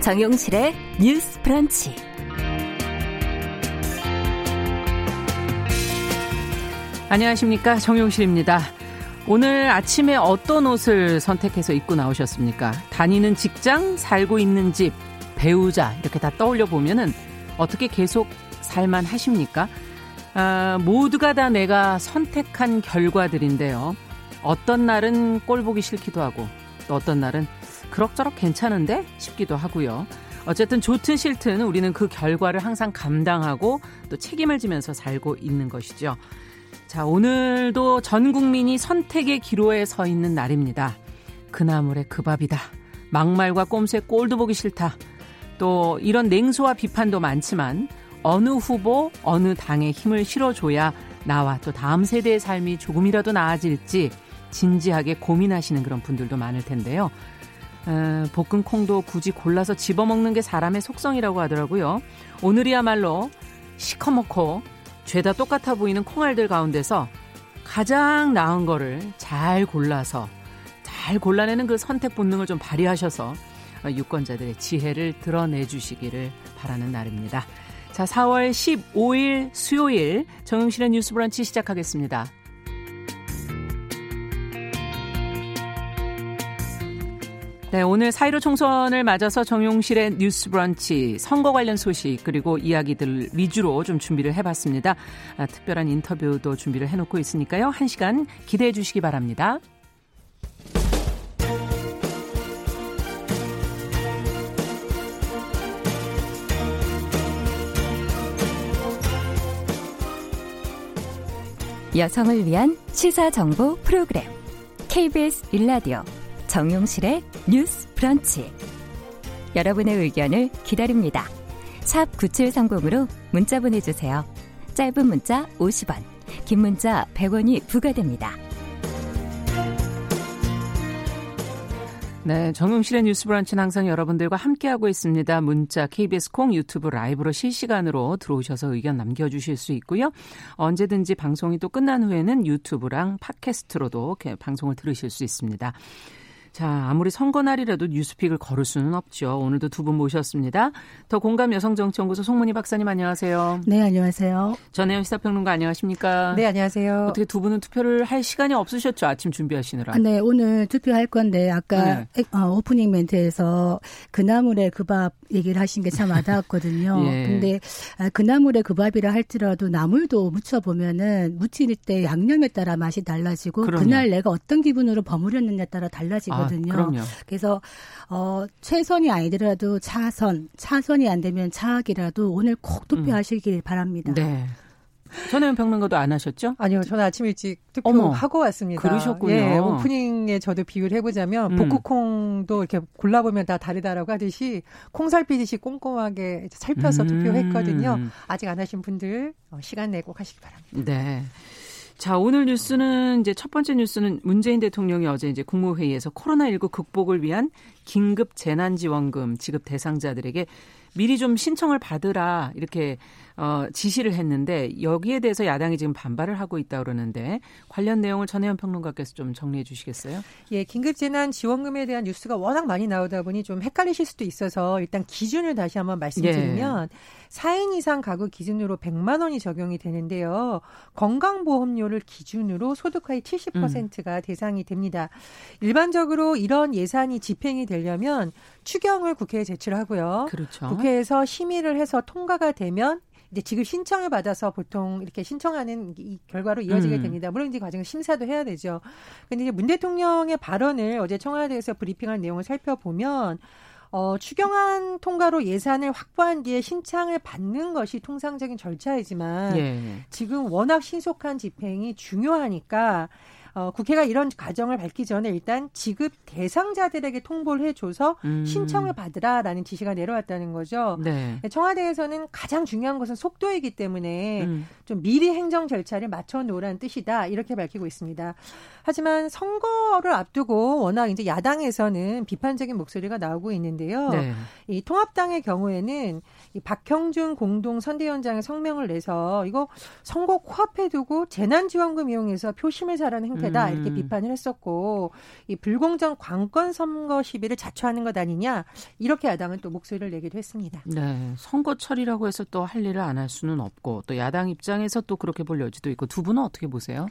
정용실의 뉴스 브런치. 안녕하십니까. 정용실입니다. 오늘 아침에 어떤 옷을 선택해서 입고 나오셨습니까? 다니는 직장, 살고 있는 집, 배우자, 이렇게 다 떠올려 보면은 어떻게 계속 살만 하십니까? 아, 모두가 다 내가 선택한 결과들인데요. 어떤 날은 꼴 보기 싫기도 하고, 또 어떤 날은 그럭저럭 괜찮은데 싶기도 하고요. 어쨌든 좋든 싫든 우리는 그 결과를 항상 감당하고 또 책임을 지면서 살고 있는 것이죠. 자, 오늘도 전 국민이 선택의 기로에 서 있는 날입니다. 그나물의 그 밥이다. 막말과 꼼수의 꼴도 보기 싫다. 또 이런 냉소와 비판도 많지만 어느 후보, 어느 당에 힘을 실어줘야 나와 또 다음 세대의 삶이 조금이라도 나아질지 진지하게 고민하시는 그런 분들도 많을 텐데요. 어, 볶은 콩도 굳이 골라서 집어먹는 게 사람의 속성이라고 하더라고요. 오늘이야말로 시커멓고 죄다 똑같아 보이는 콩알들 가운데서 가장 나은 거를 잘 골라서 잘 골라내는 그 선택 본능을 좀 발휘하셔서 유권자들의 지혜를 드러내 주시기를 바라는 날입니다. 자, 4월 15일 수요일 정용실의 뉴스 브런치 시작하겠습니다. 네, 오늘 사이로 총선을 맞아서 정용실의 뉴스 브런치 선거 관련 소식 그리고 이야기들 위주로 좀 준비를 해봤습니다. 아, 특별한 인터뷰도 준비를 해놓고 있으니까요. 한 시간 기대해 주시기 바랍니다. 여성을 위한 시사 정보 프로그램 KBS 일라디오 정용실의 뉴스 브런치. 여러분의 의견을 기다립니다. 샵 9730으로 문자 보내주세요. 짧은 문자 50원, 긴 문자 100원이 부과됩니다. 네, 정용실의 뉴스 브런치는 항상 여러분들과 함께하고 있습니다. 문자, KBS 콩, 유튜브 라이브로 실시간으로 들어오셔서 의견 남겨주실 수 있고요. 언제든지 방송이 또 끝난 후에는 유튜브랑 팟캐스트로도 방송을 들으실 수 있습니다. 자, 아무리 선거 날이라도 뉴스픽을 걸을 수는 없죠. 오늘도 두 분 모셨습니다. 더 공감 여성정치연구소 송문희 박사님 안녕하세요. 네, 안녕하세요. 전혜연 시사평론가 안녕하십니까? 네, 안녕하세요. 어떻게 두 분은 투표를 할 시간이 없으셨죠? 아침 준비하시느라. 네, 오늘 투표할 건데 아까 네. 어, 오프닝 멘트에서 그나물의 그 밥 얘기를 하신 게 참 와닿았거든요. 예. 근데 아, 그나물의 그 밥이라 할지라도 나물도 무쳐 보면은 무칠 때 양념에 따라 맛이 달라지고 그럼요. 그날 내가 어떤 기분으로 버무렸느냐에 따라 달라지고 거거든요. 아, 그래서 어 최선이 아니더라도 차선, 차선이 안 되면 차악이라도 오늘 꼭 투표하시길 음. 바랍니다. 네. 전혜연 평론가도 안 하셨죠? 아니요, 저는 아침 일찍 투표하고 왔습니다. 그러셨군요. 예, 오프닝에 저도 비유를 해보자면 음. 복구콩도 이렇게 골라보면 다 다르다라고 하듯이 콩 살피듯이 꼼꼼하게 살펴서 음. 투표했거든요. 아직 안 하신 분들 어, 시간 내고 하시기 바랍니다. 네. 자, 오늘 뉴스는 이제 첫 번째 뉴스는 문재인 대통령이 어제 이제 국무회의에서 코로나19 극복을 위한 긴급 재난지원금 지급 대상자들에게 미리 좀 신청을 받으라 이렇게 어, 지시를 했는데 여기에 대해서 야당이 지금 반발을 하고 있다 그러는데 관련 내용을 전혜연 평론가께서 좀 정리해 주시겠어요? 예, 긴급재난 지원금에 대한 뉴스가 워낙 많이 나오다 보니 좀 헷갈리실 수도 있어서 일단 기준을 다시 한번 말씀드리면 예. 4인 이상 가구 기준으로 100만 원이 적용이 되는데요. 건강보험료를 기준으로 소득하위 70%가 음. 대상이 됩니다. 일반적으로 이런 예산이 집행이 되려면 추경을 국회에 제출하고요. 그렇죠. 국회에서 심의를 해서 통과가 되면 이제 지급 신청을 받아서 보통 이렇게 신청하는 이 결과로 이어지게 음. 됩니다. 물론 이제 과정 심사도 해야 되죠. 근데 이제 문 대통령의 발언을 어제 청와대에서 브리핑한 내용을 살펴보면 어, 추경안 통과로 예산을 확보한 뒤에 신청을 받는 것이 통상적인 절차이지만 예. 지금 워낙 신속한 집행이 중요하니까 어, 국회가 이런 과정을 밟기 전에 일단 지급 대상자들에게 통보를 해줘서 음. 신청을 받으라라는 지시가 내려왔다는 거죠. 네. 청와대에서는 가장 중요한 것은 속도이기 때문에 음. 좀 미리 행정 절차를 맞춰 놓으라는 뜻이다 이렇게 밝히고 있습니다. 하지만 선거를 앞두고 워낙 이제 야당에서는 비판적인 목소리가 나오고 있는데요. 네. 이 통합당의 경우에는 이 박형준 공동 선대위원장의 성명을 내서 이거 선거 코앞에 두고 재난지원금 이용해서 표심을 사라는 행태 상태다 이렇게 비판을 했었고 이 불공정 관건 선거 시비를 자초하는 것 아니냐 이렇게 야당은 또 목소리를 내기도 했습니다. 네, 선거철이라고 해서 또 할 일을 안 할 수는 없고 또 야당 입장에서 또 그렇게 볼 여지도 있고 두 분은 어떻게 보세요?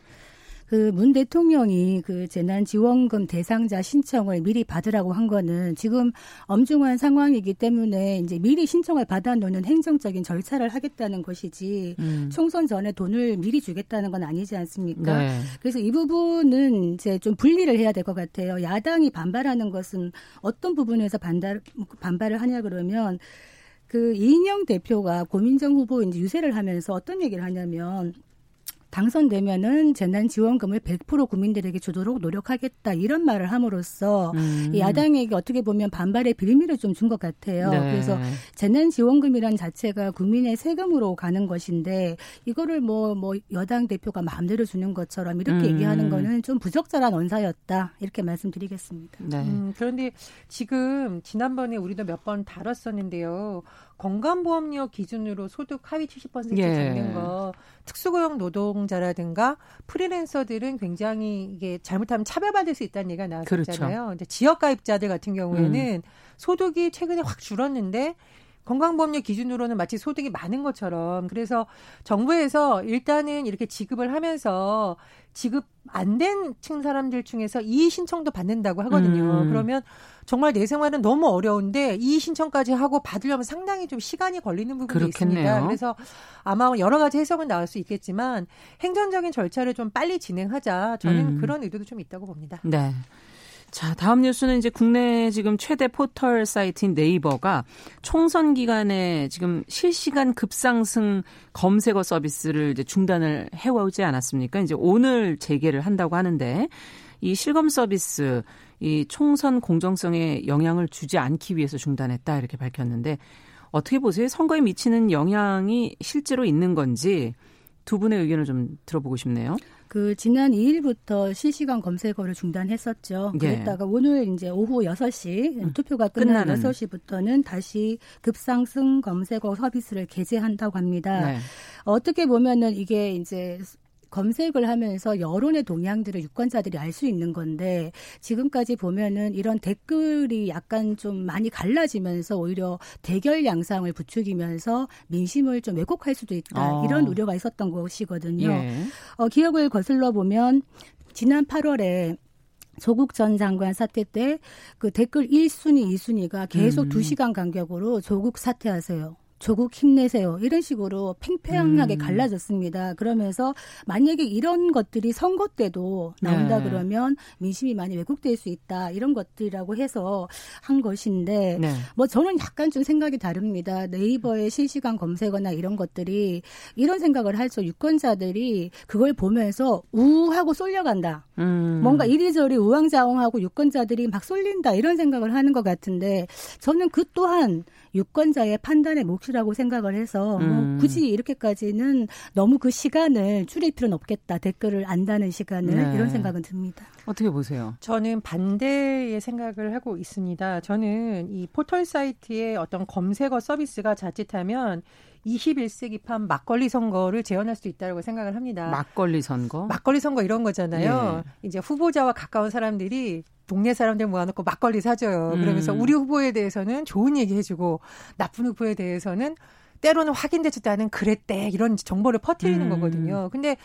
그 문 대통령이 그 재난지원금 대상자 신청을 미리 받으라고 한 거는 지금 엄중한 상황이기 때문에 이제 미리 신청을 받아놓는 행정적인 절차를 하겠다는 것이지 음. 총선 전에 돈을 미리 주겠다는 건 아니지 않습니까? 네. 그래서 이 부분은 이제 좀 분리를 해야 될 것 같아요. 야당이 반발하는 것은 어떤 부분에서 반발, 반발을 하냐 그러면 그 이인영 대표가 고민정 후보 이제 유세를 하면서 어떤 얘기를 하냐면 당선되면은 재난지원금을 100% 국민들에게 주도록 노력하겠다 이런 말을 함으로써 음. 야당에게 어떻게 보면 반발의 빌미를 좀 준 것 같아요. 네. 그래서 재난지원금이란 자체가 국민의 세금으로 가는 것인데 이거를 뭐뭐 뭐 여당 대표가 마음대로 주는 것처럼 이렇게 음. 얘기하는 거는 좀 부적절한 언사였다 이렇게 말씀드리겠습니다. 네. 음, 그런데 지금 지난번에 우리도 몇 번 다뤘었는데요. 건강보험료 기준으로 소득 하위 70% 예. 잡는 거 특수고용 노동자라든가 프리랜서들은 굉장히 이게 잘못하면 차별받을 수 있다는 얘기가 나왔었잖아요. 그렇죠. 이제 지역 가입자들 같은 경우에는 음. 소득이 최근에 확 줄었는데 건강보험료 기준으로는 마치 소득이 많은 것처럼 그래서 정부에서 일단은 이렇게 지급을 하면서 지급 안 된 층 사람들 중에서 이의 신청도 받는다고 하거든요. 음. 그러면 정말 내 생활은 너무 어려운데 이의 신청까지 하고 받으려면 상당히 좀 시간이 걸리는 부분이 그렇겠네요. 있습니다. 그래서 아마 여러 가지 해석은 나올 수 있겠지만 행정적인 절차를 좀 빨리 진행하자 저는 음. 그런 의도도 좀 있다고 봅니다. 네. 자, 다음 뉴스는 이제 국내 지금 최대 포털 사이트인 네이버가 총선 기간에 지금 실시간 급상승 검색어 서비스를 이제 중단을 해오지 않았습니까? 이제 오늘 재개를 한다고 하는데 이 실검 서비스 이 총선 공정성에 영향을 주지 않기 위해서 중단했다 이렇게 밝혔는데 어떻게 보세요? 선거에 미치는 영향이 실제로 있는 건지 두 분의 의견을 좀 들어보고 싶네요. 그 지난 2일부터 실시간 검색어를 중단했었죠. 예. 그랬다가 오늘 이제 오후 6시 음. 투표가 끝난 끝나는. 6시부터는 다시 급상승 검색어 서비스를 개재한다고 합니다. 네. 어떻게 보면은 이게 이제 검색을 하면서 여론의 동향들을 유권자들이 알 수 있는 건데 지금까지 보면은 이런 댓글이 약간 좀 많이 갈라지면서 오히려 대결 양상을 부추기면서 민심을 좀 왜곡할 수도 있다 어. 이런 우려가 있었던 것이거든요. 예. 어, 기억을 거슬러 보면 지난 8월에 조국 전 장관 사태 때 그 댓글 1순위, 2순위가 계속 음. 2시간 간격으로 조국 사퇴하세요. 조국 힘내세요. 이런 식으로 팽팽하게 음. 갈라졌습니다. 그러면서 만약에 이런 것들이 선거 때도 나온다 네. 그러면 민심이 많이 왜곡될 수 있다. 이런 것들이라고 해서 한 것인데 네. 뭐 저는 약간 좀 생각이 다릅니다. 네이버의 실시간 검색어나 이런 것들이 이런 생각을 할죠. 유권자들이 그걸 보면서 우하고 쏠려간다. 음. 뭔가 이리저리 우왕좌왕하고 유권자들이 막 쏠린다. 이런 생각을 하는 것 같은데 저는 그 또한 유권자의 판단의 몫이라고 생각을 해서 뭐 음. 뭐 굳이 이렇게까지는 너무 그 시간을 줄일 필요는 없겠다. 댓글을 안다는 시간을 네. 이런 생각은 듭니다. 어떻게 보세요? 저는 반대의 생각을 하고 있습니다. 저는 이 포털 사이트의 어떤 검색어 서비스가 자칫하면 21세기판 막걸리 선거를 재현할 수 있다고 생각을 합니다. 막걸리 선거? 막걸리 선거 이런 거잖아요. 예. 이제 후보자와 가까운 사람들이 동네 사람들 모아놓고 막걸리 사줘요. 그러면서 음. 우리 후보에 대해서는 좋은 얘기 해주고 나쁜 후보에 대해서는 때로는 확인되지도 않은 그랬대 이런 정보를 퍼뜨리는 음. 거거든요. 근데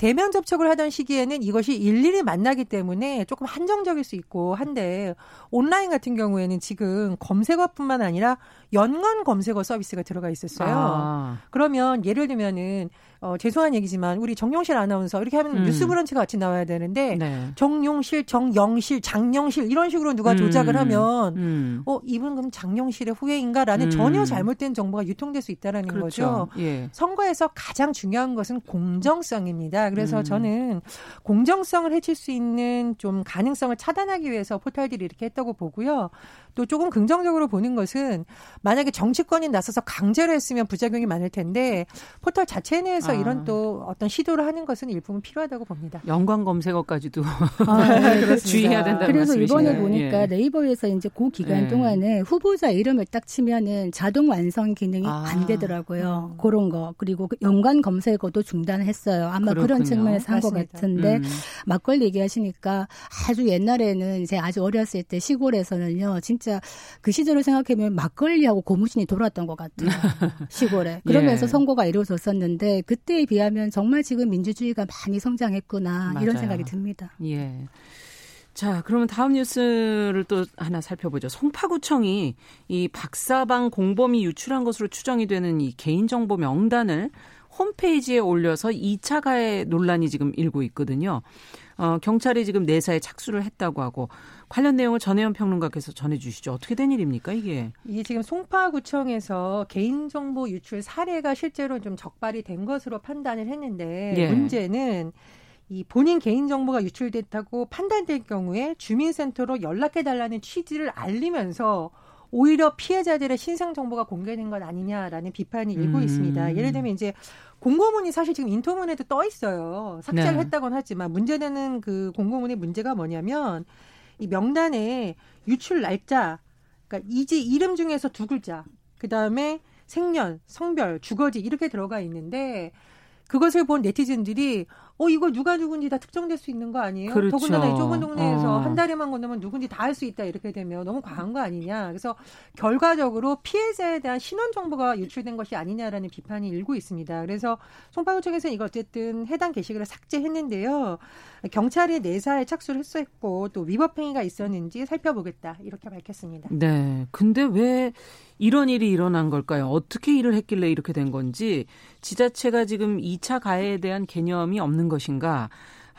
대면 접촉을 하던 시기에는 이것이 일일이 만나기 때문에 조금 한정적일 수 있고 한데 온라인 같은 경우에는 지금 검색어뿐만 아니라 연관 검색어 서비스가 들어가 있었어요. 아. 그러면 예를 들면은 어, 죄송한 얘기지만 우리 정용실 아나운서 이렇게 하면 음. 뉴스 브런치가 같이 나와야 되는데 네. 정용실, 정영실, 장영실 이런 식으로 누가 음. 조작을 하면 음. 어 이분 그럼 장영실의 후예인가라는 음. 전혀 잘못된 정보가 유통될 수 있다라는 그렇죠. 거죠. 예. 선거에서 가장 중요한 것은 공정성입니다. 그래서 음. 저는 공정성을 해칠 수 있는 좀 가능성을 차단하기 위해서 포털들이 이렇게 했다고 보고요. 또 조금 긍정적으로 보는 것은 만약에 정치권이 나서서 강제로 했으면 부작용이 많을 텐데 포털 자체 내에서 아. 이런 또 어떤 시도를 하는 것은 일부분 필요하다고 봅니다. 연관 검색어까지도 아, 네, 주의해야 된다. 그래서 이번에 보니까 예. 네이버에서 이제 그 기간 예. 동안에 후보자 이름을 딱 치면은 자동 완성 기능이 아. 안 되더라고요. 음. 그런 거 그리고 그 연관 검색어도 중단했어요. 아마 그렇군요. 그런 측면에서 한 것 같은데 음. 막걸리 얘기하시니까 아주 옛날에는 이제 아주 어렸을 때 시골에서는요 진짜 그 시절을 생각해보면 막걸리하고 고무신이 돌았던 것 같아요 시골에 그러면서 예. 선거가 이루어졌었는데 그때에 비하면 정말 지금 민주주의가 많이 성장했구나 맞아요. 이런 생각이 듭니다. 예. 자, 그러면 다음 뉴스를 또 하나 살펴보죠. 송파구청이 이 박사방 공범이 유출한 것으로 추정이 되는 이 개인정보 명단을 홈페이지에 올려서 2차 가해 논란이 지금 일고 있거든요. 어, 경찰이 지금 내사에 착수를 했다고 하고 관련 내용을 전혜연 평론가께서 전해주시죠. 어떻게 된 일입니까 이게? 이게 지금 송파구청에서 개인정보 유출 사례가 실제로 좀 적발이 된 것으로 판단을 했는데 예. 문제는 이 본인 개인 정보가 유출됐다고 판단될 경우에 주민센터로 연락해 달라는 취지를 알리면서 오히려 피해자들의 신상 정보가 공개된 것 아니냐라는 비판이 일고 음. 있습니다. 예를 들면 이제 공고문이 사실 지금 인터문에도 떠 있어요. 삭제를 네. 했다곤 하지만 문제되는 그 공고문의 문제가 뭐냐면 이 명단에 유출 날짜, 그러니까 이지 이름 중에서 두 글자, 그 다음에 생년, 성별, 주거지 이렇게 들어가 있는데 그것을 본 네티즌들이 어 이거 누가 누군지 다 특정될 수 있는 거 아니에요? 그렇죠. 더군다나 이 좁은 동네에서 어. 한 달에만 건너면 누군지 다 알 수 있다 이렇게 되면 너무 과한 거 아니냐. 그래서 결과적으로 피해자에 대한 신원 정보가 유출된 것이 아니냐라는 비판이 일고 있습니다. 그래서 송파구청에서 이거 어쨌든 해당 게시글을 삭제했는데요. 경찰이 내사에 착수를 했었고 또 위법 행위가 있었는지 살펴보겠다 이렇게 밝혔습니다. 네. 근데 왜 이런 일이 일어난 걸까요? 어떻게 일을 했길래 이렇게 된 건지 지자체가 지금 2차 가해에 대한 개념이 없는 것인가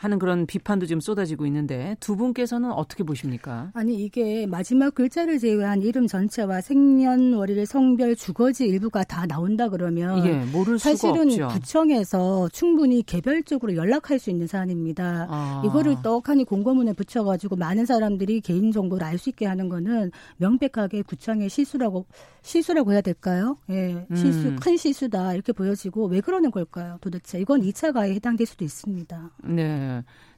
하는 그런 비판도 지금 쏟아지고 있는데 두 분께서는 어떻게 보십니까? 아니 이게 마지막 글자를 제외한 이름 전체와 생년월일, 성별, 주거지 일부가 다 나온다 그러면 예, 모를 수가 사실은 없죠. 구청에서 충분히 개별적으로 연락할 수 있는 사안입니다. 아. 이거를 떡하니 공고문에 붙여가지고 많은 사람들이 개인 정보를 알 수 있게 하는 거는 명백하게 구청의 실수라고 실수라고 해야 될까요? 예, 실수 음. 큰 실수다 이렇게 보여지고 왜 그러는 걸까요? 도대체 이건 2차 가해에 해당될 수도 있습니다. 네.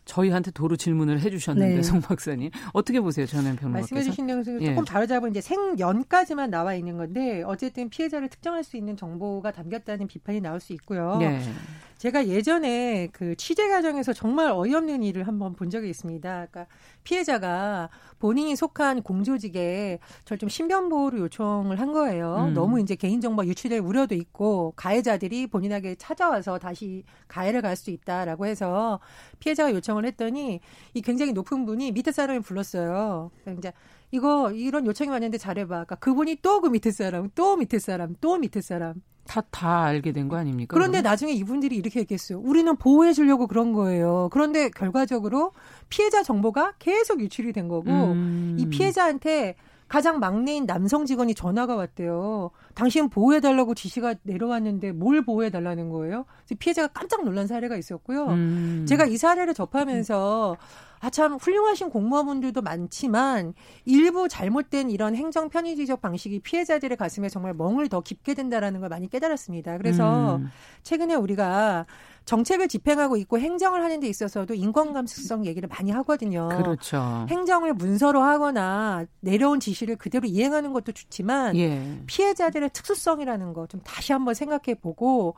저희한테 도로 질문을 해주셨는데 네. 송 박사님 어떻게 보세요, 저는 평론가께서 말씀해주신 조금 예. 다르자면 이제 생년까지만 나와 있는 건데 어쨌든 피해자를 특정할 수 있는 정보가 담겼다는 비판이 나올 수 있고요. 네. 제가 예전에 그 취재 과정에서 정말 어이없는 일을 한번 본 적이 있습니다. 그러니까 피해자가 본인이 속한 공조직에 절 좀 신변 보호를 요청을 한 거예요. 음. 너무 이제 개인정보 유출될 우려도 있고 가해자들이 본인에게 찾아와서 다시 가해를 갈 수 있다라고 해서 피해자가 요청을 했더니 이 굉장히 높은 분이 밑에 사람을 불렀어요. 그러니까 이제 이거 이런 요청이 왔는데 잘해봐. 그러니까 그분이 또 그 밑에 사람, 또 밑에 사람, 또 밑에 사람. 다, 다 알게 된 거 아닙니까? 그런데 그럼? 나중에 이분들이 이렇게 얘기했어요. 우리는 보호해 주려고 그런 거예요. 그런데 결과적으로 피해자 정보가 계속 유출이 된 거고, 음. 이 피해자한테 가장 막내인 남성 직원이 전화가 왔대요. 당신 보호해달라고 지시가 내려왔는데 뭘 보호해달라는 거예요? 피해자가 깜짝 놀란 사례가 있었고요. 음. 제가 이 사례를 접하면서 아, 참 훌륭하신 공무원분들도 많지만 일부 잘못된 이런 행정 편의지적 방식이 피해자들의 가슴에 정말 멍을 더 깊게 된다라는 걸 많이 깨달았습니다. 그래서 음. 최근에 우리가 정책을 집행하고 있고 행정을 하는 데 있어서도 인권 감수성 얘기를 많이 하거든요. 그렇죠. 행정을 문서로 하거나 내려온 지시를 그대로 이행하는 것도 좋지만 예. 피해자들의 특수성이라는 거 좀 다시 한번 생각해 보고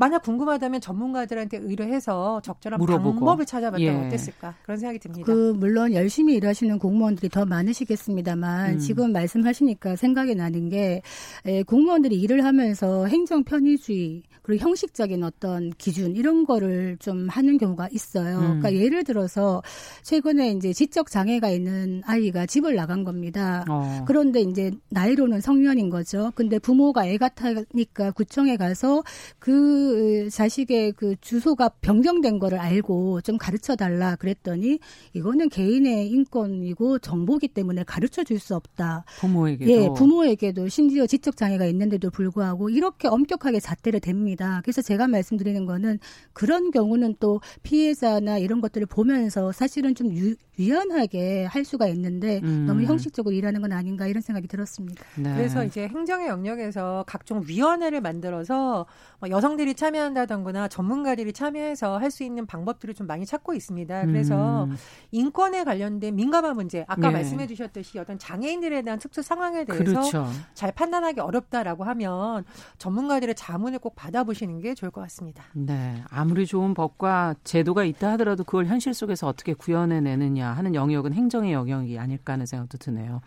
만약 궁금하다면 전문가들한테 의뢰해서 적절한 물어보고. 방법을 찾아봤다면 예. 어땠을까 그런 생각이 듭니다. 그 물론 열심히 일하시는 공무원들이 더 많으시겠습니다만 음. 지금 말씀하시니까 생각이 나는 게 에, 공무원들이 일을 하면서 행정 편의주의 그리고 형식적인 어떤 기준 이런 거를 좀 하는 경우가 있어요. 음. 그러니까 예를 들어서 최근에 이제 지적 장애가 있는 아이가 집을 나간 겁니다. 어. 그런데 이제 나이로는 성년인 거죠. 근데 부모가 애 같으니까 구청에 가서 그 자식의 그 주소가 변경된 거를 알고 좀 가르쳐 달라 그랬더니 이거는 개인의 인권이고 정보기 때문에 가르쳐 줄 수 없다. 부모에게도 예, 부모에게도 심지어 지적 장애가 있는데도 불구하고 이렇게 엄격하게 잣대를 댑니다. 그래서 제가 말씀드리는 거는 그런 경우는 또 피해자나 이런 것들을 보면서 사실은 좀 유, 유연하게 할 수가 있는데 음. 너무 형식적으로 일하는 건 아닌가 이런 생각이 들었습니다. 네. 그래서 이제 행정의 영역에서 각종 위원회를 만들어서 뭐 여성들이 국민들이 참여한다던거나 전문가들이 참여해서 할 수 있는 방법들을 좀 많이 찾고 있습니다. 그래서 음. 인권에 관련된 민감한 문제, 아까 네. 말씀해 주셨듯이 어떤 장애인들에 대한 특수 상황에 대해서 그렇죠. 잘 판단하기 어렵다라고 하면 전문가들의 자문을 꼭 받아보시는 게 좋을 것 같습니다. 네. 아무리 좋은 법과 제도가 있다 하더라도 그걸 현실 속에서 어떻게 구현해내느냐 하는 영역은 행정의 영역이 아닐까 하는 생각도 드네요.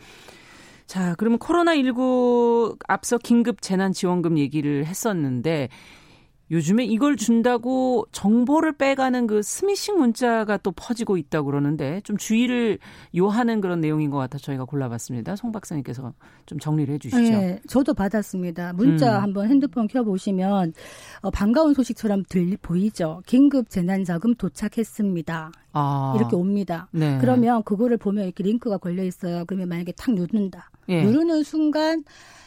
자, 그러면 코로나19 앞서 긴급 재난지원금 얘기를 했었는데 요즘에 이걸 준다고 정보를 빼가는 그 스미싱 문자가 또 퍼지고 있다고 그러는데 좀 주의를 요하는 그런 내용인 것 같아 저희가 골라봤습니다. 송 박사님께서 좀 정리를 해주시죠. 네, 저도 받았습니다. 문자 음. 한번 핸드폰 켜보시면 어, 반가운 소식처럼 들 보이죠. 긴급 재난자금 도착했습니다. 아. 이렇게 옵니다. 네. 그러면 그거를 보면 이렇게 링크가 걸려 있어요. 그러면 만약에 탁 누른다. 예. 누르는 순간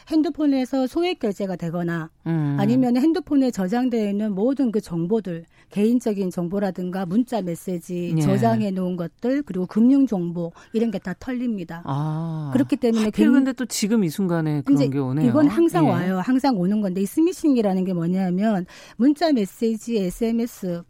핸드폰에서 소액 결제가 되거나 음. 아니면 핸드폰에 저장되어 있는 모든 그 정보들 개인적인 정보라든가 문자 메시지 예. 저장해 놓은 것들 그리고 금융 정보 이런 게 다 털립니다. 아. 그렇기 때문에 그런데 또 지금 이 순간에 그런 게 오네요. 이건 항상 예. 와요. 항상 오는 건데 이 스미싱이라는 게 뭐냐면 문자 메시지 SMS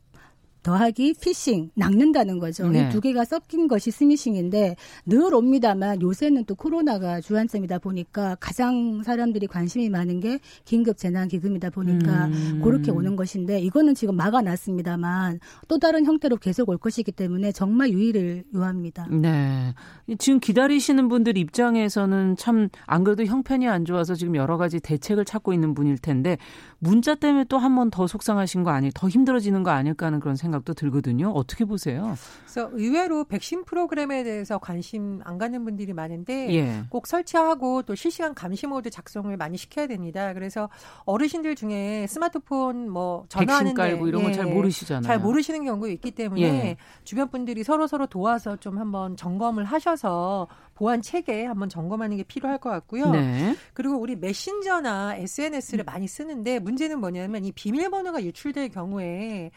더하기 피싱 낚는다는 거죠. 네. 이두 개가 섞인 것이 스미싱인데 늘 옵니다만 요새는 또 코로나가 주안점이다 보니까 가장 사람들이 관심이 많은 게 긴급 재난 기금이다 보니까 음. 그렇게 오는 것인데 이거는 지금 막아놨습니다만 또 다른 형태로 계속 올 것이기 때문에 정말 유의를 요합니다. 네. 지금 기다리시는 분들 입장에서는 참 안 그래도 형편이 안 좋아서 지금 여러 가지 대책을 찾고 있는 분일 텐데 문자 때문에 또 한 번 더 속상하신 거 아니, 더 힘들어지는 거 아닐까 하는 그런 생각도 들거든요. 어떻게 보세요? 그래서 의외로 백신 프로그램에 대해서 관심 안 갖는 분들이 많은데 예. 꼭 설치하고 또 실시간 감시 모드 작성을 많이 시켜야 됩니다. 그래서 어르신들 중에 스마트폰 뭐 전화하는 깔고 이런 건잘 예, 모르시잖아요. 잘 모르시는 경우 있기 때문에 예. 주변 분들이 서로 서로 도와서 좀 한번 점검을 하셔서 보안 체계 한번 점검하는 게 필요할 것 같고요. 네. 그리고 우리 메신저나 SNS를 많이 쓰는데 문제는 뭐냐면 이 비밀번호가 유출될 경우에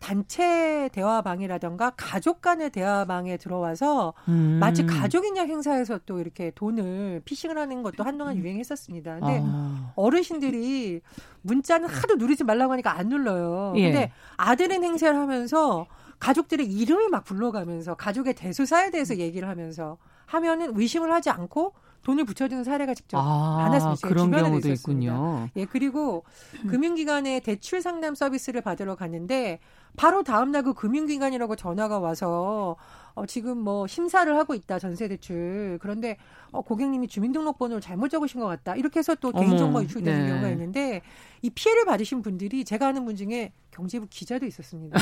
단체 대화방이라던가 가족 간의 대화방에 들어와서 음. 마치 가족인 양 행사에서 또 이렇게 돈을 피싱을 하는 것도 한동안 유행했었습니다. 근데 아. 어르신들이 문자는 하도 누르지 말라고 하니까 안 눌러요. 예. 근데 아들은 행세를 하면서 가족들의 이름을 막 불러가면서 가족의 대소사에 대해서 얘기를 하면서 하면은 의심을 하지 않고 돈을 붙여주는 사례가 직접 아, 많았습니다. 그런 경우도 있군요. 예, 그리고 금융기관의 대출 상담 서비스를 받으러 갔는데 바로 다음날 그 금융기관이라고 전화가 와서 어, 지금 뭐 심사를 하고 있다 전세 대출 그런데 어, 고객님이 주민등록번호를 잘못 적으신 것 같다 이렇게 해서 또 개인정보 유출되는 네. 경우가 있는데 이 피해를 받으신 분들이 제가 아는 분 중에 경제부 기자도 있었습니다.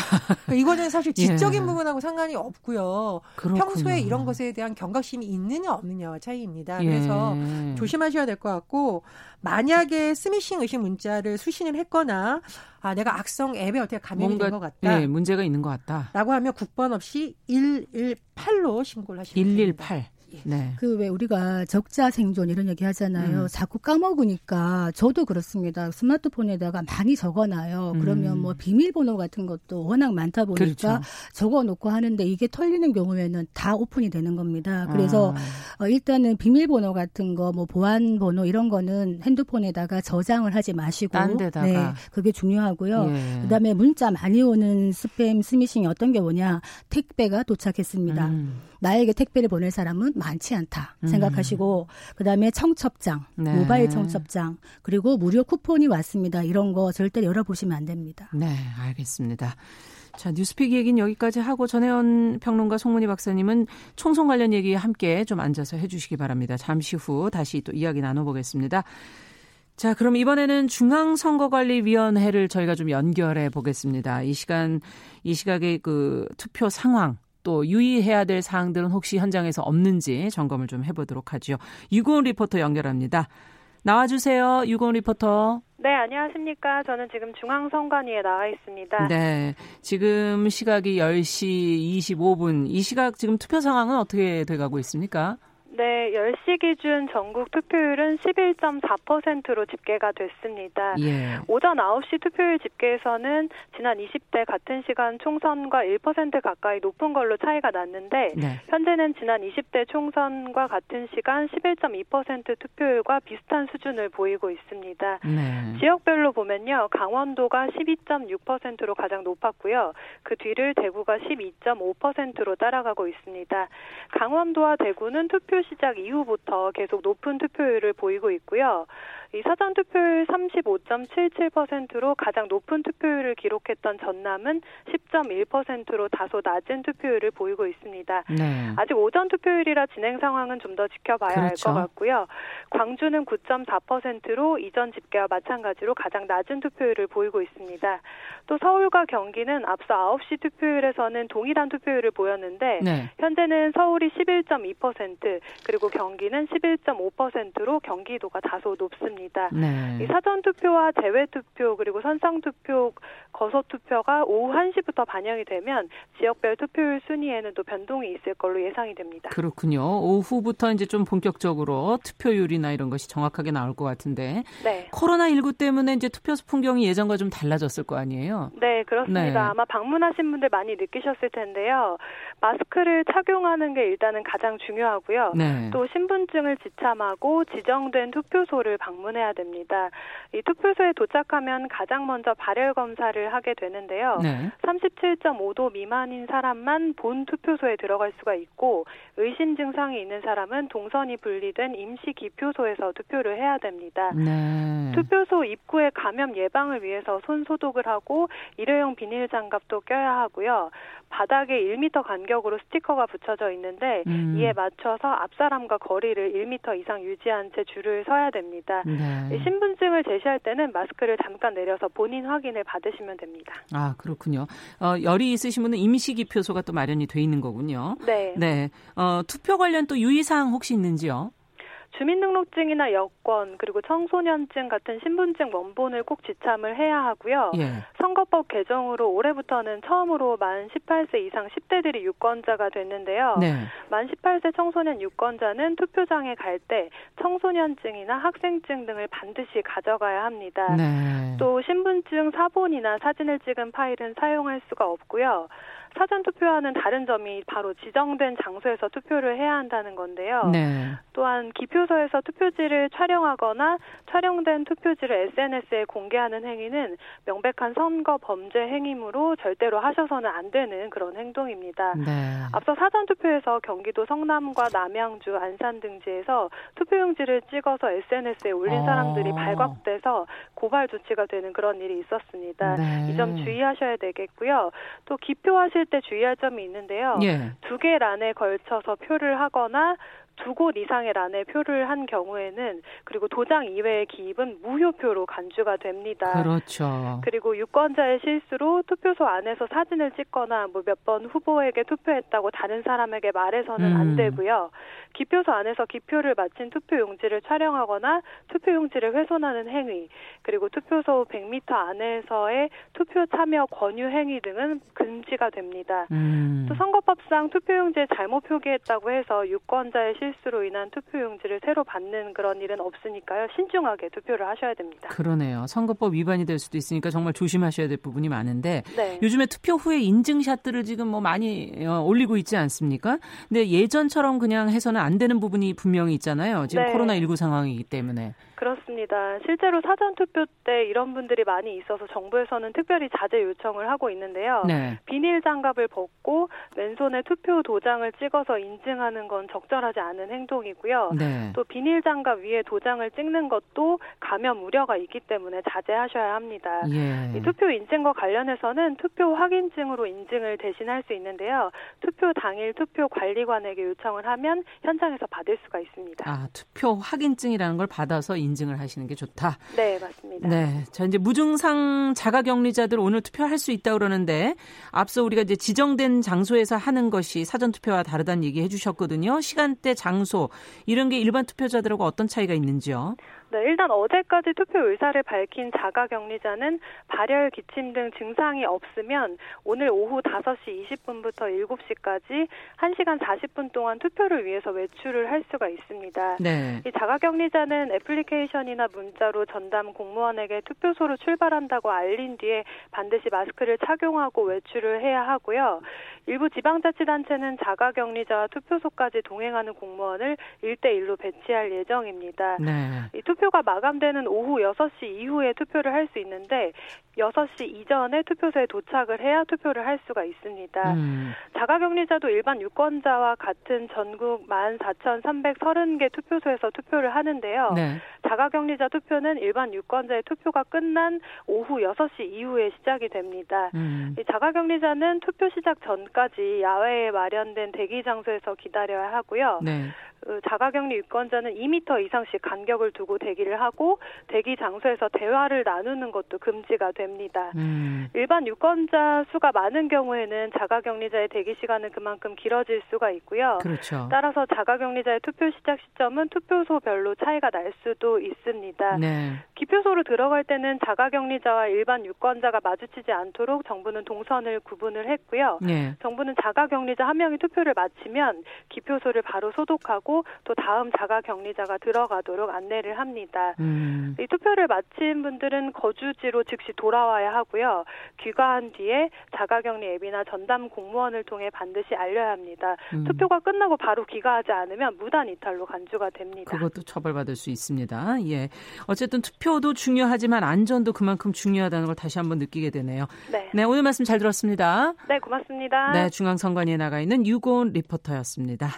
그러니까 이거는 사실 지적인 예. 부분하고 상관이 없고요. 그렇구나. 평소에 이런 것에 대한 경각심이 있느냐 없느냐와 차이입니다. 예. 그래서 조심하셔야 될 것 같고 만약에 스미싱 의심 문자를 수신을 했거나 아 내가 악성 앱에 어떻게 감염이 된 것 같다. 예, 문제가 있는 것 같다. 라고 하면 국번 없이 118로 신고를 하시면 118. 됩니다. 네. 그 왜 우리가 적자 생존 이런 얘기 하잖아요. 음. 자꾸 까먹으니까 저도 그렇습니다. 스마트폰에다가 많이 적어놔요. 그러면 뭐 음. 비밀번호 같은 것도 워낙 많다 보니까 그렇죠. 적어놓고 하는데 이게 털리는 경우에는 다 오픈이 되는 겁니다. 그래서 아. 어, 일단은 비밀번호 같은 거, 뭐 보안번호 이런 거는 핸드폰에다가 저장을 하지 마시고, 네, 그게 중요하고요. 예. 그다음에 문자 많이 오는 스팸 스미싱이 어떤 게 뭐냐? 택배가 도착했습니다. 음. 나에게 택배를 보낼 사람은 많지 않다 음. 생각하시고 음. 그다음에 청첩장, 네. 모바일 청첩장 그리고 무료 쿠폰이 왔습니다. 이런 거 절대 열어보시면 안 됩니다. 네, 알겠습니다. 자, 뉴스픽 얘기는 여기까지 하고 전혜원 평론가 송문희 박사님은 총선 관련 얘기 함께 좀 앉아서 해주시기 바랍니다. 잠시 후 다시 또 이야기 나눠보겠습니다. 자, 그럼 이번에는 중앙선거관리위원회를 저희가 좀 연결해 보겠습니다. 이 시간, 이 시각의 그 투표 상황, 또 유의해야 될 사항들은 혹시 현장에서 없는지 점검을 좀 해보도록 하죠. 유고은 리포터 연결합니다. 나와주세요, 유고은 리포터. 네, 안녕하십니까. 저는 지금 중앙선관위에 나와 있습니다. 네, 지금 시각이 10시 25분. 이 시각 지금 투표 상황은 어떻게 돼가고 있습니까? 네, 10시 기준 전국 투표율은 11.4%로 집계가 됐습니다. 예. 오전 9시 투표율 집계에서는 지난 20대 같은 시간 총선과 1% 가까이 높은 걸로 차이가 났는데 네. 현재는 지난 20대 총선과 같은 시간 11.2% 투표율과 비슷한 수준을 보이고 있습니다. 네. 지역별로 보면요. 강원도가 12.6%로 가장 높았고요. 그 뒤를 대구가 12.5%로 따라가고 있습니다. 강원도와 대구는 투표 시작 이후부터 계속 높은 투표율을 보이고 있고요. 이 사전 투표율 35.77%로 가장 높은 투표율을 기록했던 전남은 10.1%로 다소 낮은 투표율을 보이고 있습니다. 네. 아직 오전 투표율이라 진행 상황은 좀 더 지켜봐야 그렇죠. 할것 같고요. 광주는 9.4%로 이전 집계와 마찬가지로 가장 낮은 투표율을 보이고 있습니다. 또 서울과 경기는 앞서 9시 투표율에서는 동일한 투표율을 보였는데 네. 현재는 서울이 11.2% 그리고 경기는 11.5%로 경기도가 다소 높습니다. 있습니다. 네. 이 사전 투표와 대외 투표 그리고 선상 투표, 거소 투표가 오후 1시부터 반영이 되면 지역별 투표율 순위에는 또 변동이 있을 걸로 예상이 됩니다. 그렇군요. 오후부터 이제 좀 본격적으로 투표율이나 이런 것이 정확하게 나올 것 같은데. 네. 코로나 19 때문에 이제 투표소 풍경이 예전과 좀 달라졌을 거 아니에요? 네, 그렇습니다. 네. 아마 방문하신 분들 많이 느끼셨을 텐데요. 마스크를 착용하는 게 일단은 가장 중요하고요. 네. 또 신분증을 지참하고 지정된 투표소를 방문 방문해야 됩니다. 이 투표소에 도착하면 가장 먼저 발열 검사를 하게 되는데요. 네. 37.5도 미만인 사람만 본 투표소에 들어갈 수가 있고 의심 증상이 있는 사람은 동선이 분리된 임시 기표소에서 투표를 해야 됩니다. 네. 투표소 입구에 감염 예방을 위해서 손 소독을 하고 일회용 비닐 장갑도 껴야 하고요. 바닥에 1m 간격으로 스티커가 붙여져 있는데 음. 이에 맞춰서 앞 사람과 거리를 1m 이상 유지한 채 줄을 서야 됩니다. 네. 신분증을 제시할 때는 마스크를 잠깐 내려서 본인 확인을 받으시면 됩니다. 아 그렇군요. 어, 열이 있으신 분은 임시기표소가 또 마련이 돼 있는 거군요. 네. 네. 어, 투표 관련 또 유의사항 혹시 있는지요? 주민등록증이나 여권 그리고 청소년증 같은 신분증 원본을 꼭 지참을 해야 하고요. 예. 선거법 개정으로 올해부터는 처음으로 만 18세 이상 10대들이 유권자가 됐는데요. 네. 만 18세 청소년 유권자는 투표장에 갈 때 청소년증이나 학생증 등을 반드시 가져가야 합니다. 네. 또 신분증 사본이나 사진을 찍은 파일은 사용할 수가 없고요. 사전 투표와는 다른 점이 바로 지정된 장소에서 투표를 해야 한다는 건데요. 네. 또한 기표소에서 투표지를 촬영하거나 촬영된 투표지를 SNS에 공개하는 행위는 명백한 선거 범죄 행위므로 절대로 하셔서는 안 되는 그런 행동입니다. 네. 앞서 사전 투표에서 경기도 성남과 남양주, 안산 등지에서 투표용지를 찍어서 SNS에 올린 어. 사람들이 발각돼서 고발 조치가 되는 그런 일이 있었습니다. 네. 이점 주의하셔야 되겠고요. 또 기표하실 때 주의할 점이 있는데요. 예. 두개 란에 걸쳐서 표를 하거나 두곳 이상의 란에 표를 한 경우에는 그리고 도장 이외의 기입은 무효표로 간주가 됩니다. 그렇죠. 그리고 유권자의 실수로 투표소 안에서 사진을 찍거나 뭐 몇 번 후보에게 투표했다고 다른 사람에게 말해서는 음. 안 되고요. 기표소 안에서 기표를 마친 투표 용지를 촬영하거나 투표 용지를 훼손하는 행위, 그리고 투표소 100m 안에서의 투표 참여 권유 행위 등은 금지가 됩니다. 음. 또 선거법상 투표 용지에 잘못 표기했다고 해서 유권자의 실수로 인한 투표용지를 새로 받는 그런 일은 없으니까요. 신중하게 투표를 하셔야 됩니다. 그러네요. 선거법 위반이 될 수도 있으니까 정말 조심하셔야 될 부분이 많은데 네. 요즘에 투표 후에 인증샷들을 지금 뭐 많이 어, 올리고 있지 않습니까? 근데 예전처럼 그냥 해서는 안 되는 부분이 분명히 있잖아요. 지금 네. 코로나 19 상황이기 때문에. 그렇습니다. 실제로 사전 투표 때 이런 분들이 많이 있어서 정부에서는 특별히 자제 요청을 하고 있는데요. 네. 비닐 장갑을 벗고 맨손에 투표 도장을 찍어서 인증하는 건 적절하지 않은 행동이고요. 네. 또 비닐 장갑 위에 도장을 찍는 것도 감염 우려가 있기 때문에 자제하셔야 합니다. 예. 이 투표 인증과 관련해서는 투표 확인증으로 인증을 대신할 수 있는데요. 투표 당일 투표 관리관에게 요청을 하면 현장에서 받을 수가 있습니다. 아, 투표 확인증이라는 걸 받아서 인 인증을 하시는 게 좋다. 네, 맞습니다. 네. 자, 이제 무증상 자가 격리자들 오늘 투표할 수 있다 그러는데 앞서 우리가 이제 지정된 장소에서 하는 것이 사전 투표와 다르다는 얘기 해 주셨거든요. 시간대, 장소 이런 게 일반 투표자들하고 어떤 차이가 있는지요? 네, 일단 어제까지 투표 의사를 밝힌 자가 격리자는 발열, 기침 등 증상이 없으면 오늘 오후 5시 20분부터 7시까지 1시간 40분 동안 투표를 위해서 외출을 할 수가 있습니다. 네. 이 자가 격리자는 애플리케이션이나 문자로 전담 공무원에게 투표소로 출발한다고 알린 뒤에 반드시 마스크를 착용하고 외출을 해야 하고요. 일부 지방자치단체는 자가 격리자와 투표소까지 동행하는 공무원을 1대1로 배치할 예정입니다. 네. 이 투표가 마감되는 오후 6시 이후에 투표를 할 수 있는데 6시 이전에 투표소에 도착을 해야 투표를 할 수가 있습니다. 음. 자가격리자도 일반 유권자와 같은 전국 14,330개 투표소에서 투표를 하는데요. 네. 자가격리자 투표는 일반 유권자의 투표가 끝난 오후 6시 이후에 시작이 됩니다. 음. 자가격리자는 투표 시작 전까지 야외에 마련된 대기 장소에서 기다려야 하고요. 네. 그 자가격리 유권자는 2미터 이상씩 간격을 두고 대기를 하고 대기 장소에서 대화를 나누는 것도 금지가 됩니다. 음. 일반 유권자 수가 많은 경우에는 자가격리자의 대기 시간은 그만큼 길어질 수가 있고요. 그렇죠. 따라서 자가격리자의 투표 시작 시점은 투표소별로 차이가 날 수도 있습니다. 네. 기표소로 들어갈 때는 자가격리자와 일반 유권자가 마주치지 않도록 정부는 동선을 구분을 했고요. 네. 정부는 자가격리자 한 명이 투표를 마치면 기표소를 바로 소독하고 하고 또 다음 자가 격리자가 들어가도록 안내를 합니다. 음. 이 투표를 마친 분들은 거주지로 즉시 돌아 와야 하고요. 귀가한 뒤에 자가격리 앱이나 전담 공무원을 통해 반드시 알려야 합니다. 음. 투표가 끝나고 바로 귀가하지 않으면 무단 이탈로 간주가 됩니다. 그것도 처벌받을 수 있습니다. 예. 어쨌든 투표도 중요하지만 안전도 그만큼 중요하다는 걸 다시 한번 느끼게 되네요. 네. 네, 오늘 말씀 잘 들었습니다. 네, 고맙습니다. 네, 중앙선관위에 나가 있는 유고은 리포터였습니다.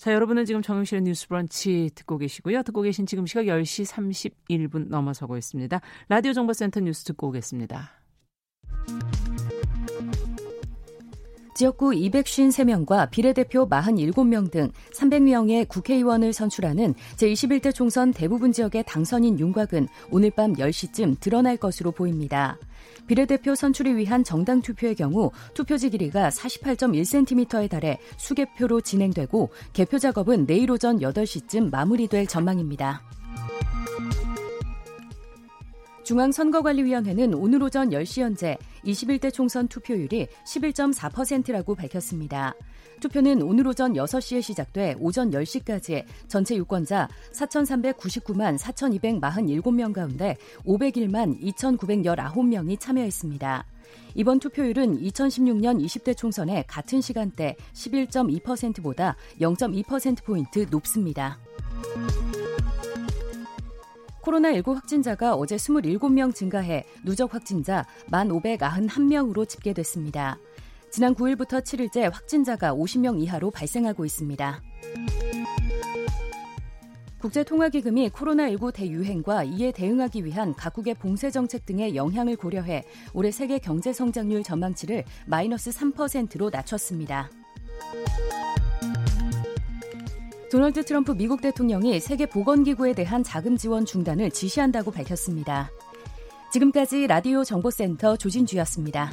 자, 여러분은 지금 정영실의 뉴스 브런치 듣고 계시고요. 듣고 계신 지금 시각 10시 31분 넘어서고 있습니다. 라디오 정보센터 뉴스 듣고 오겠습니다. 지역구 253명과 비례대표 47명 등 300명의 국회의원을 선출하는 제21대 총선 대부분 지역의 당선인 윤곽은 오늘 밤 10시쯤 드러날 것으로 보입니다. 비례대표 선출을 위한 정당 투표의 경우 투표지 길이가 48.1cm에 달해 수개표로 진행되고 개표 작업은 내일 오전 8시쯤 마무리될 전망입니다. 중앙선거관리위원회는 오늘 오전 10시 현재 21대 총선 투표율이 11.4%라고 밝혔습니다. 투표는 오늘 오전 6시에 시작돼 오전 10시까지 전체 유권자 4,399만 4,247명 가운데 501만 2,919명이 참여했습니다. 이번 투표율은 2016년 20대 총선의 같은 시간대 11.2%보다 0.2%포인트 높습니다. 코로나19 확진자가 어제 27명 증가해 누적 확진자 1,591명으로 집계됐습니다. 지난 9일부터 7일째 확진자가 50명 이하로 발생하고 있습니다. 국제통화기금이 코로나19 대유행과 이에 대응하기 위한 각국의 봉쇄 정책 등의 영향을 고려해 올해 세계 경제 성장률 전망치를 마이너스 3%로 낮췄습니다. 도널드 트럼프 미국 대통령이 세계보건기구에 대한 자금 지원 중단을 지시한다고 밝혔습니다. 지금까지 라디오 정보센터 조진주였습니다.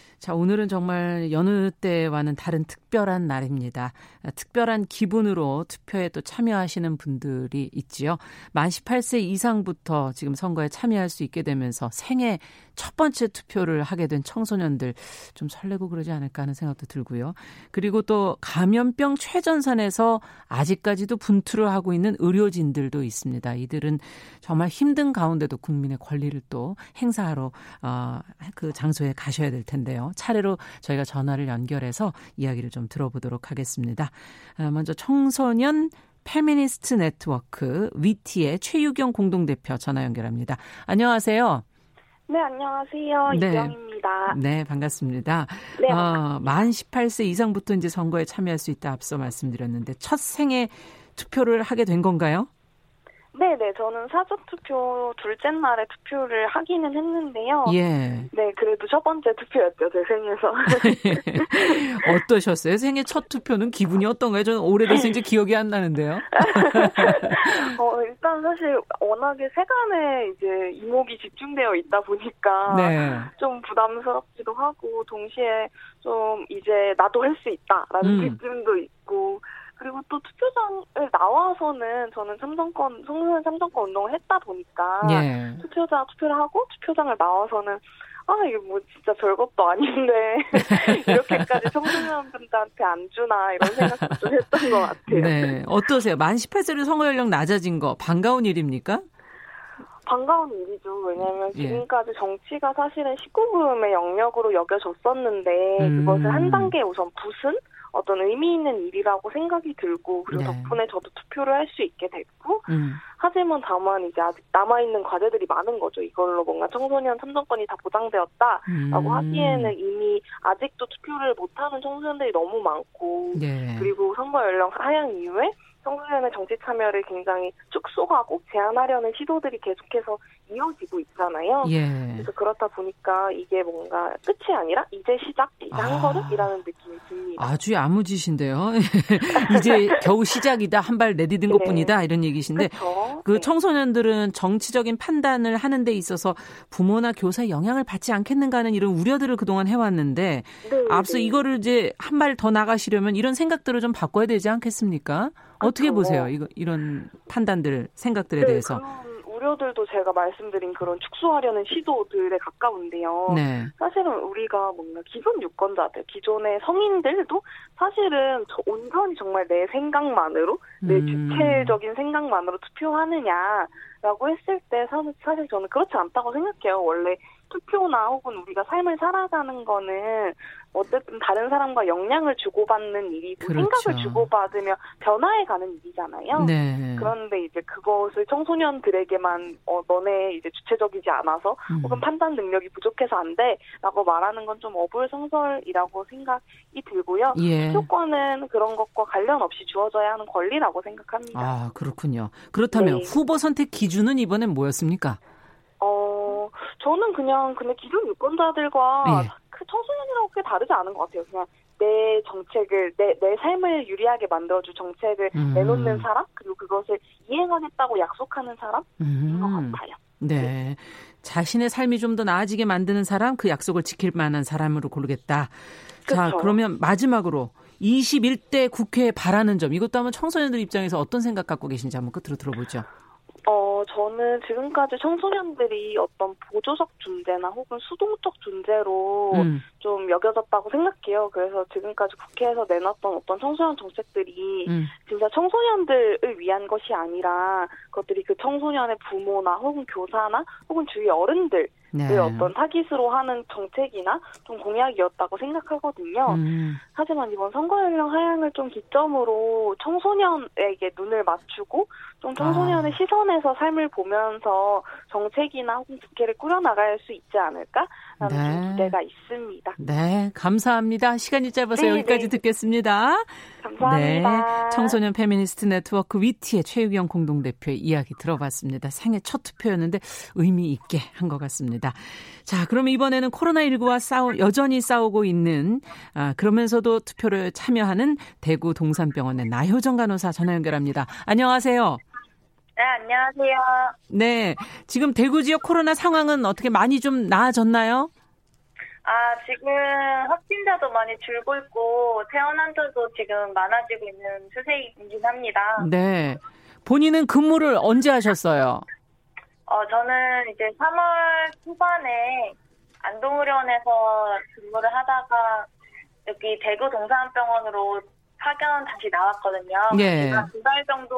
자, 오늘은 정말 여느 때와는 다른 특별한 날입니다. 특별한 기분으로 투표에 또 참여하시는 분들이 있지요. 만 18세 이상부터 지금 선거에 참여할 수 있게 되면서 생애 첫 번째 투표를 하게 된 청소년들 좀 설레고 그러지 않을까 하는 생각도 들고요. 그리고 또 감염병 최전선에서 아직까지도 분투를 하고 있는 의료진들도 있습니다. 이들은 정말 힘든 가운데도 국민의 권리를 또 행사하러 어, 그 장소에 가셔야 될 텐데요. 차례로 저희가 전화를 연결해서 이야기를 좀 들어보도록 하겠습니다. 아, 먼저 청소년 페미니스트 네트워크 위티의 최유경 공동대표 전화 연결합니다. 안녕하세요. 네, 안녕하세요. 네. 유경입니다. 반갑습니다. 네, 반갑습니다. 네, 어, 만 18세 이상부터 이제 선거에 참여할 수 있다 앞서 말씀드렸는데 첫 생애 투표를 하게 된 건가요? 네 네, 저는 사전 투표 둘째 날에 투표를 하기는 했는데요. 예. 네, 그래도 첫 번째 투표였죠, 제 생에서. 어떠셨어요? 생애 첫 투표는 기분이 어떤가요? 저는 오래돼서 이제 기억이 안 나는데요. 어, 일단 사실 워낙에 세간에 이제 이목이 집중되어 있다 보니까 네. 좀 부담스럽기도 하고, 동시에 좀 이제 나도 할 수 있다라는 음. 느낌도 있고, 그리고 또 투표장을 나와서는 저는 삼성권, 청소년 삼성권 운동을 했다 보니까 예. 투표자 투표를 하고 투표장을 나와서는 아, 이게 뭐 진짜 별것도 아닌데 이렇게까지 청소년분들한테 안 주나 이런 생각도 좀 했던 것 같아요. 네. 어떠세요? 만 18세로 선거 연령 낮아진 거 반가운 일입니까? 반가운 일이죠. 왜냐하면 예. 지금까지 정치가 사실은 19금의 영역으로 여겨졌었는데 음. 그것을 한 단계 우선 부순 어떤 의미 있는 일이라고 생각이 들고 그리고 네. 덕분에 저도 투표를 할 수 있게 됐고 음. 하지만 다만 이제 아직 남아 있는 과제들이 많은 거죠. 이걸로 뭔가 청소년 참정권이 다 보장되었다라고 음. 하기에는 이미 아직도 투표를 못하는 청소년들이 너무 많고 네. 그리고 선거 연령 하향 이후에 청소년의 정치 참여를 굉장히 축소하고 제한하려는 시도들이 계속해서 이어지고 있잖아요. 예. 그래서 그렇다 보니까 이게 뭔가 끝이 아니라 이제 시작, 이제 아. 한 걸음이라는 느낌이 듭니다. 아주 야무지신데요. 이제 겨우 시작이다, 한 발 내디딘 네. 것뿐이다 이런 얘기신데 그쵸? 그 네. 청소년들은 정치적인 판단을 하는 데 있어서 부모나 교사의 영향을 받지 않겠는가 하는 이런 우려들을 그동안 해왔는데 네, 앞서 네. 이거를 이제 한 발 더 나가시려면 이런 생각들을 좀 바꿔야 되지 않겠습니까? 어떻게. 보세요? 이거 이런 판단들, 생각들에 네, 대해서. 우려들도 제가 말씀드린 그런 축소하려는 시도들에 가까운데요. 네. 사실은 우리가 뭔가 기존 유권자들, 기존의 성인들도 사실은 온전히 정말 내 생각만으로, 내 음. 주체적인 생각만으로 투표하느냐라고 했을 때 사실, 사실 저는 그렇지 않다고 생각해요. 원래 투표나 혹은 우리가 삶을 살아가는 거는 어쨌든 다른 사람과 영향을 주고받는 일이고 그렇죠. 생각을 주고받으며 변화해가는 일이잖아요. 네. 그런데 이제 그것을 청소년들에게만 어, 너네 이제 주체적이지 않아서 음. 혹은 판단 능력이 부족해서 안 돼라고 말하는 건 좀 어불성설이라고 생각이 들고요. 예. 투표권은 그런 것과 관련 없이 주어져야 하는 권리라고 생각합니다. 아 그렇군요. 그렇다면 네. 후보 선택 기준은 이번엔 뭐였습니까? 어 저는 그냥 근데 기존 유권자들과 예. 그 청소년이라고 크게 다르지 않은 것 같아요. 그냥 내 정책을 내, 내 삶을 유리하게 만들어줄 정책을 음. 내놓는 사람 그리고 그것을 이행하겠다고 약속하는 사람인 음. 것 같아요. 네. 네. 자신의 삶이 좀 더 나아지게 만드는 사람, 그 약속을 지킬 만한 사람으로 고르겠다. 그쵸. 자, 그러면 마지막으로 21대 국회에 바라는 점, 이것도 한번 청소년들 입장에서 어떤 생각 갖고 계신지 한번 끝으로 들어보죠. 어, 저는 지금까지 청소년들이 어떤 보조적 존재나 혹은 수동적 존재로 음. 좀 여겨졌다고 생각해요. 그래서 지금까지 국회에서 내놨던 어떤 청소년 정책들이 음. 진짜 청소년들을 위한 것이 아니라 그것들이 그 청소년의 부모나 혹은 교사나 혹은 주위 어른들 네. 어떤 타깃으로 하는 정책이나 좀 공약이었다고 생각하거든요. 음. 하지만 이번 선거 연령 하향을 좀 기점으로 청소년에게 눈을 맞추고 좀 청소년의 아. 시선에서 삶을 보면서 정책이나 혹은 국회를 꾸려나갈 수 있지 않을까 라는 네. 기대가 있습니다. 네, 감사합니다. 시간이 짧아서 네, 여기까지 네. 듣겠습니다. 감사합니다. 네, 청소년 페미니스트 네트워크 위티의 최유경 공동대표의 이야기 들어봤습니다. 생애 첫 투표였는데 의미 있게 한 것 같습니다. 자, 그럼 이번에는 코로나19와 싸우, 여전히 싸우고 있는, 아, 그러면서도 투표를 참여하는 대구 동산병원의 나효정 간호사 전화 연결합니다. 안녕하세요. 네, 안녕하세요. 네, 지금 대구 지역 코로나 상황은 어떻게 많이 좀 나아졌나요? 아, 지금 확진자도 많이 줄고 있고, 퇴원 환자도 지금 많아지고 있는 추세이긴 합니다. 네. 본인은 근무를 언제 하셨어요? 어, 저는 이제 3월 초반에 안동의료원에서 근무를 하다가 여기 대구 동산병원으로 파견 다시 나왔거든요. 예. 두달 정도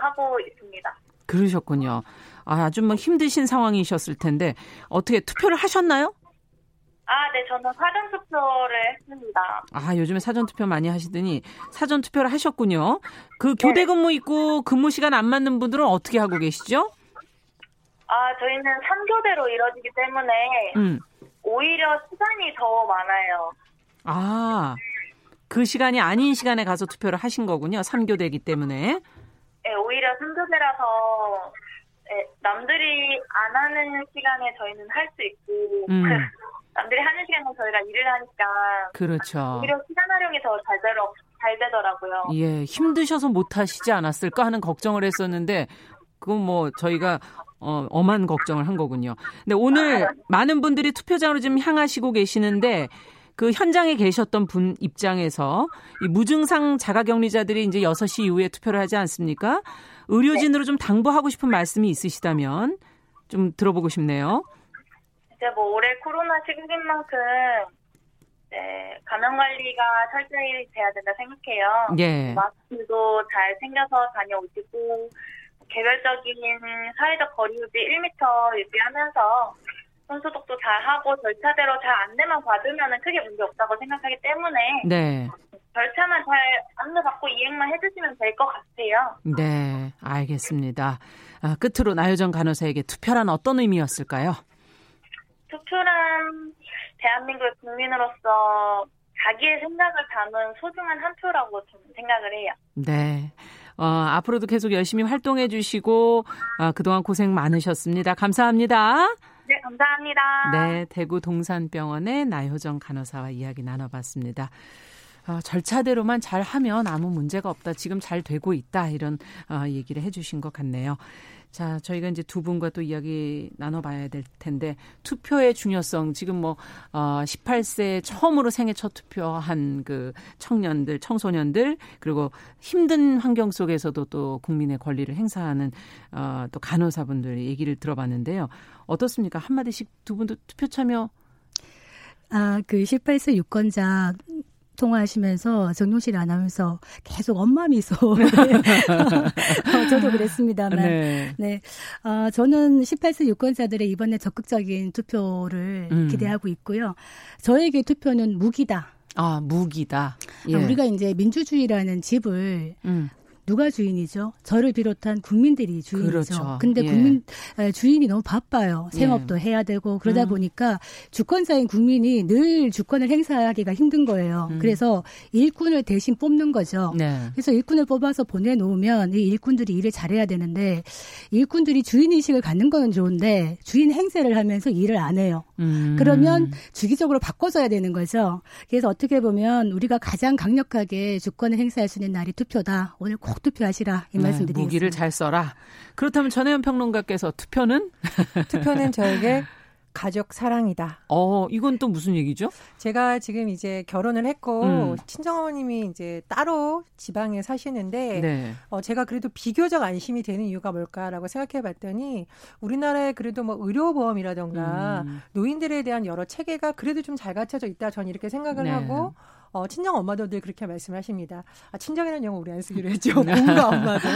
하고 있습니다. 그러셨군요. 아, 아주 뭐 힘드신 상황이셨을 텐데 어떻게 투표를 하셨나요? 아, 네, 저는 사전 투표를 했습니다. 아, 요즘에 사전 투표 많이 하시더니 사전 투표를 하셨군요. 그 교대 네. 근무 있고 근무 시간 안 맞는 분들은 어떻게 하고 계시죠? 아, 저희는 3교대로 이루어지기 때문에 음. 오히려 시간이 더 많아요. 아, 그 시간이 아닌 시간에 가서 투표를 하신 거군요. 3교대기 때문에. 네, 오히려 3교대라서 네, 남들이 안 하는 시간에 저희는 할 수 있고 음. 남들이 하는 시간에 저희가 일을 하니까 그렇죠. 오히려 시간 활용이 더 잘 되더, 잘 되더라고요. 예, 힘드셔서 못 하시지 않았을까 하는 걱정을 했었는데 그건 뭐 저희가 어, 엄한 걱정을 한 거군요. 근데 오늘 아. 많은 분들이 투표장으로 지금 향하시고 계시는데 그 현장에 계셨던 분 입장에서 이 무증상 자가격리자들이 이제 6시 이후에 투표를 하지 않습니까? 의료진으로 좀 당부하고 싶은 말씀이 있으시다면 좀 들어보고 싶네요. 이제 뭐 올해 코로나 시국인 만큼 네, 감염 관리가 철저히 돼야 된다 생각해요. 예. 마스크도 잘 챙겨서 다녀오시고 개별적인 사회적 거리 유지 1m 유지하면서 손소독도 잘 하고 절차대로 잘 안내만 받으면 크게 문제 없다고 생각하기 때문에 네. 절차만 잘 안내 받고 이행만 해주시면 될 것 같아요. 네, 알겠습니다. 아, 끝으로 나효정 간호사에게 투표란 어떤 의미였을까요? 투표란 대한민국의 국민으로서 자기의 생각을 담은 소중한 한 표라고 저는 생각을 해요. 네. 어, 앞으로도 계속 열심히 활동해 주시고 어, 그동안 고생 많으셨습니다. 감사합니다. 네, 감사합니다. 네, 대구 동산병원의 나효정 간호사와 이야기 나눠봤습니다. 어, 절차대로만 잘 하면 아무 문제가 없다. 지금 잘 되고 있다. 이런 어, 얘기를 해주신 것 같네요. 자, 저희가 이제 두 분과 또 이야기 나눠봐야 될 텐데 투표의 중요성 지금 뭐 어, 18세 처음으로 생애 첫 투표한 그 청년들, 청소년들 그리고 힘든 환경 속에서도 또 국민의 권리를 행사하는 어, 또 간호사분들 얘기를 들어봤는데요. 어떻습니까? 한 마디씩 두 분도 투표 참여 아, 그 18세 유권자 통화하시면서 정용실 아나운서 계속 엄마 미소. 어, 저도 그랬습니다만. 네. 네. 어, 저는 18세 유권자들의 이번에 적극적인 투표를 음. 기대하고 있고요. 저에게 투표는 무기다. 아, 무기다. 예. 우리가 이제 민주주의라는 집을 음. 누가 주인이죠? 저를 비롯한 국민들이 주인이죠. 그렇죠. 근데 예. 국민 주인이 너무 바빠요. 생업도 예. 해야 되고 그러다 음. 보니까 주권자인 국민이 늘 주권을 행사하기가 힘든 거예요. 음. 그래서 일꾼을 대신 뽑는 거죠. 네. 그래서 일꾼을 뽑아서 보내놓으면 이 일꾼들이 일을 잘해야 되는데 일꾼들이 주인 의식을 갖는 거는 좋은데 주인 행세를 하면서 일을 안 해요. 음. 그러면 주기적으로 바꿔줘야 되는 거죠. 그래서 어떻게 보면 우리가 가장 강력하게 주권을 행사할 수 있는 날이 투표다. 오늘 꼭꼭 투표하시라 이 네, 말씀드리겠습니다. 무기를 잘 써라. 그렇다면 전혜연 평론가께서 투표는 투표는 저에게 가족 사랑이다. 어, 이건 또 무슨 얘기죠? 제가 지금 이제 결혼을 했고 음. 친정어머님이 이제 따로 지방에 사시는데 네. 어, 제가 그래도 비교적 안심이 되는 이유가 뭘까라고 생각해 봤더니 우리나라에 그래도 뭐 의료보험이라던가 음. 노인들에 대한 여러 체계가 그래도 좀 잘 갖춰져 있다. 저는 이렇게 생각을 네. 하고 어, 친정 엄마들 그렇게 말씀하십니다. 아, 친정이라는 영어 우리 안 쓰기로 했죠. 공과 엄마도.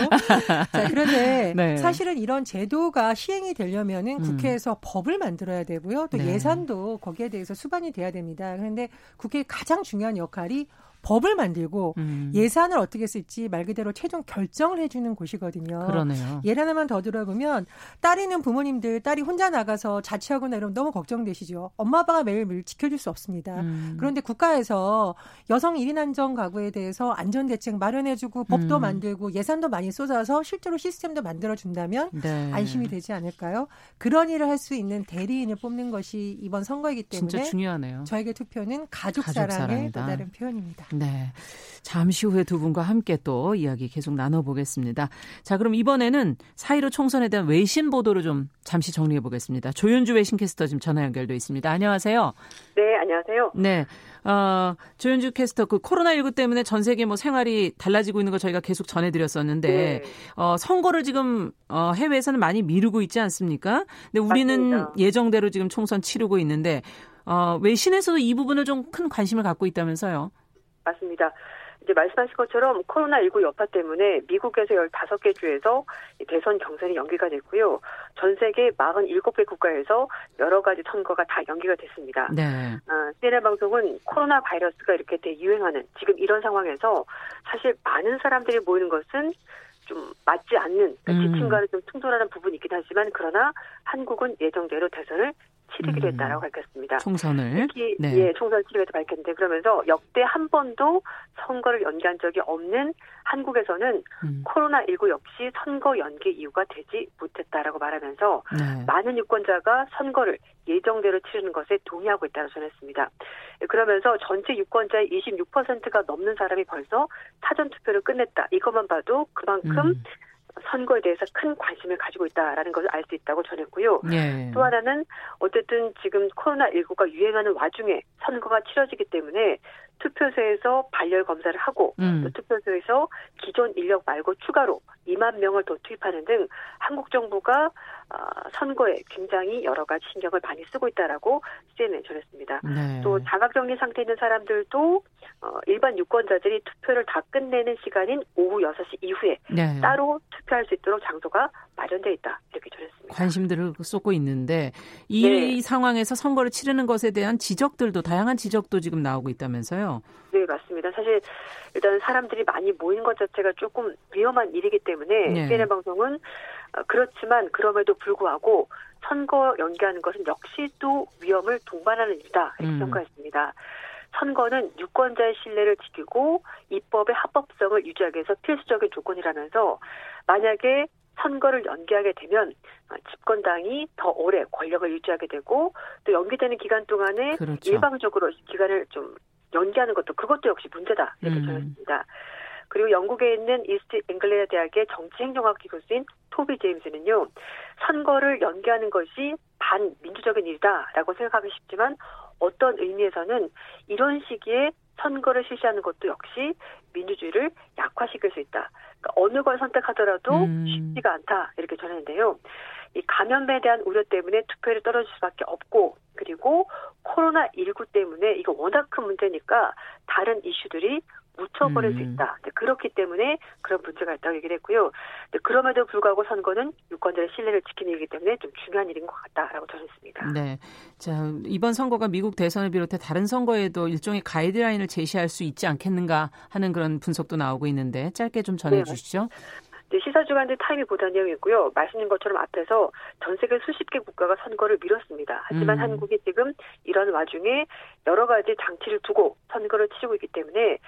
자, 그런데 네. 사실은 이런 제도가 시행이 되려면은 음. 국회에서 법을 만들어야 되고요. 또 네. 예산도 거기에 대해서 수반이 돼야 됩니다. 그런데 국회의 가장 중요한 역할이 법을 만들고 음. 예산을 어떻게 쓸지 말 그대로 최종 결정을 해주는 곳이거든요. 그러네요. 예를 하나만 더 들어보면 딸이 있는 부모님들 딸이 혼자 나가서 자취하거나 이러면 너무 걱정되시죠. 엄마 아빠가 매일매일 지켜줄 수 없습니다. 음. 그런데 국가에서 여성 1인 안전 가구에 대해서 안전 대책 마련해주고 법도 음. 만들고 예산도 많이 쏟아서 실제로 시스템도 만들어준다면 네. 안심이 되지 않을까요? 그런 일을 할 수 있는 대리인을 뽑는 것이 이번 선거이기 때문에 진짜 중요하네요. 저에게 투표는 가족, 가족 사랑의 또 다른 표현입니다. 네. 잠시 후에 두 분과 함께 또 이야기 계속 나눠보겠습니다. 자, 그럼 이번에는 사이로 총선에 대한 외신 보도를 좀 잠시 정리해 보겠습니다. 조윤주 외신캐스터 지금 전화 연결돼 있습니다. 안녕하세요. 네, 안녕하세요. 네. 어, 조윤주 캐스터 그 코로나19 때문에 전 세계 뭐 생활이 달라지고 있는 거 저희가 계속 전해드렸었는데, 네. 어, 선거를 지금, 어, 해외에서는 많이 미루고 있지 않습니까? 근데 우리는 맞습니다. 예정대로 지금 총선 치르고 있는데, 어, 외신에서도 이 부분을 좀 큰 관심을 갖고 있다면서요? 맞습니다. 이제 말씀하신 것처럼 코로나19 여파 때문에 미국에서 15개 주에서 대선 경선이 연기가 됐고요. 전 세계 47개 국가에서 여러 가지 선거가 다 연기가 됐습니다. 네. 아, CNN 방송은 코로나 바이러스가 이렇게 대유행하는 지금 이런 상황에서 사실 많은 사람들이 모이는 것은 좀 맞지 않는 그러니까 음. 지침과는 좀 충돌하는 부분이 있긴 하지만 그러나 한국은 예정대로 대선을 치르기로 음. 했다라고 밝혔습니다. 총선을 특히 네. 예, 총선 치르기로 밝혔는데 그러면서 역대 한 번도 선거를 연기한 적이 없는 한국에서는 음. 코로나19 역시 선거 연기 이유가 되지 못했다라고 말하면서 네. 많은 유권자가 선거를 예정대로 치르는 것에 동의하고 있다고 전했습니다. 그러면서 전체 유권자의 26%가 넘는 사람이 벌써 사전 투표를 끝냈다. 이것만 봐도 그만큼 음. 선거에 대해서 큰 관심을 가지고 있다라는 것을 알 수 있다고 전했고요. 예. 또 하나는 어쨌든 지금 코로나19가 유행하는 와중에 선거가 치러지기 때문에 투표소에서 발열 검사를 하고 음. 또 투표소에서 기존 인력 말고 추가로 2만 명을 더 투입하는 등 한국 정부가 어, 선거에 굉장히 여러 가지 신경을 많이 쓰고 있다라고 CNN에 전했습니다. 네. 또 자가격리 상태에 있는 사람들도 어, 일반 유권자들이 투표를 다 끝내는 시간인 오후 6시 이후에 네. 따로 투표할 수 있도록 장소가 마련돼 있다 이렇게 전했습니다. 관심들을 쏟고 있는데 이 네. 상황에서 선거를 치르는 것에 대한 지적들도 다양한 지적도 지금 나오고 있다면서요? 네 맞습니다. 사실 일단 사람들이 많이 모이는 것 자체가 조금 위험한 일이기 때문에 네. CNN 방송은 어, 그렇지만 그럼에도 불구하고 선거 연기하는 것은 역시 또 위험을 동반하는 일이다 이렇게 음. 평가했습니다. 선거는 유권자의 신뢰를 지키고 입법의 합법성을 유지하기 위해서 필수적인 조건이라면서 만약에 선거를 연기하게 되면 어, 집권당이 더 오래 권력을 유지하게 되고 또 연기되는 기간 동안에 그렇죠. 일방적으로 기간을 좀 연기하는 것도 그것도 역시 문제다 이렇게 음. 전했습니다. 그리고 영국에 있는 이스트 앵글레아 대학의 정치행정학기 교수인 토비 제임스는요, 선거를 연기하는 것이 반민주적인 일이다라고 생각하기 쉽지만 어떤 의미에서는 이런 시기에 선거를 실시하는 것도 역시 민주주의를 약화시킬 수 있다. 그러니까 어느 걸 선택하더라도 음. 쉽지가 않다 이렇게 전했는데요. 이 감염에 대한 우려 때문에 투표율이 떨어질 수밖에 없고 그리고 코로나 19 때문에 이거 워낙 큰 문제니까 다른 이슈들이 묻혀버릴 음. 수 있다. 그렇기 때문에 그런 문제가 있다고 얘기를 했고요. 그럼에도 불구하고 선거는 유권자의 신뢰를 지키는 일이기 때문에 좀 중요한 일인 것 같다라고 전했습니다. 네. 자, 이번 선거가 미국 대선을 비롯해 다른 선거에도 일종의 가이드라인을 제시할 수 있지 않겠는가 하는 그런 분석도 나오고 있는데 짧게 좀 전해 네, 주시죠. 시사주간지 타임이 보도한 내용이고요. 말씀인 것처럼 앞에서 전 세계 수십 개 국가가 선거를 미뤘습니다. 하지만 음. 한국이 지금 이런 와중에 여러 가지 장치를 두고 선거를 치르고 있기 때문에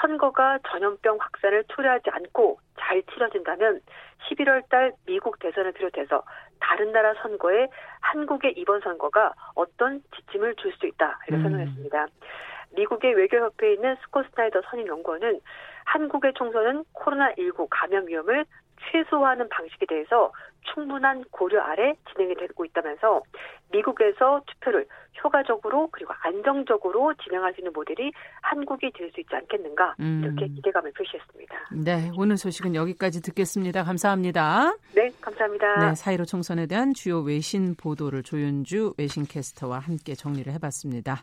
선거가 전염병 확산을 초래하지 않고 잘 치러진다면 11월 달 미국 대선을 비롯해서 다른 나라 선거에 한국의 이번 선거가 어떤 지침을 줄 수 있다 이렇게 음. 설명했습니다. 미국의 외교협회에 있는 스코 스나이더 선임 연구원은 한국의 총선은 코로나19 감염 위험을 최소화하는 방식에 대해서 충분한 고려 아래 진행이 되고 있다면서 미국에서 투표를 효과적으로 그리고 안정적으로 진행할 수 있는 모델이 한국이 될 수 있지 않겠는가 이렇게 음. 기대감을 표시했습니다. 네, 오늘 소식은 여기까지 듣겠습니다. 감사합니다. 네, 감사합니다. 네, 사이로 총선에 대한 주요 외신 보도를 조윤주 외신 캐스터와 함께 정리를 해봤습니다.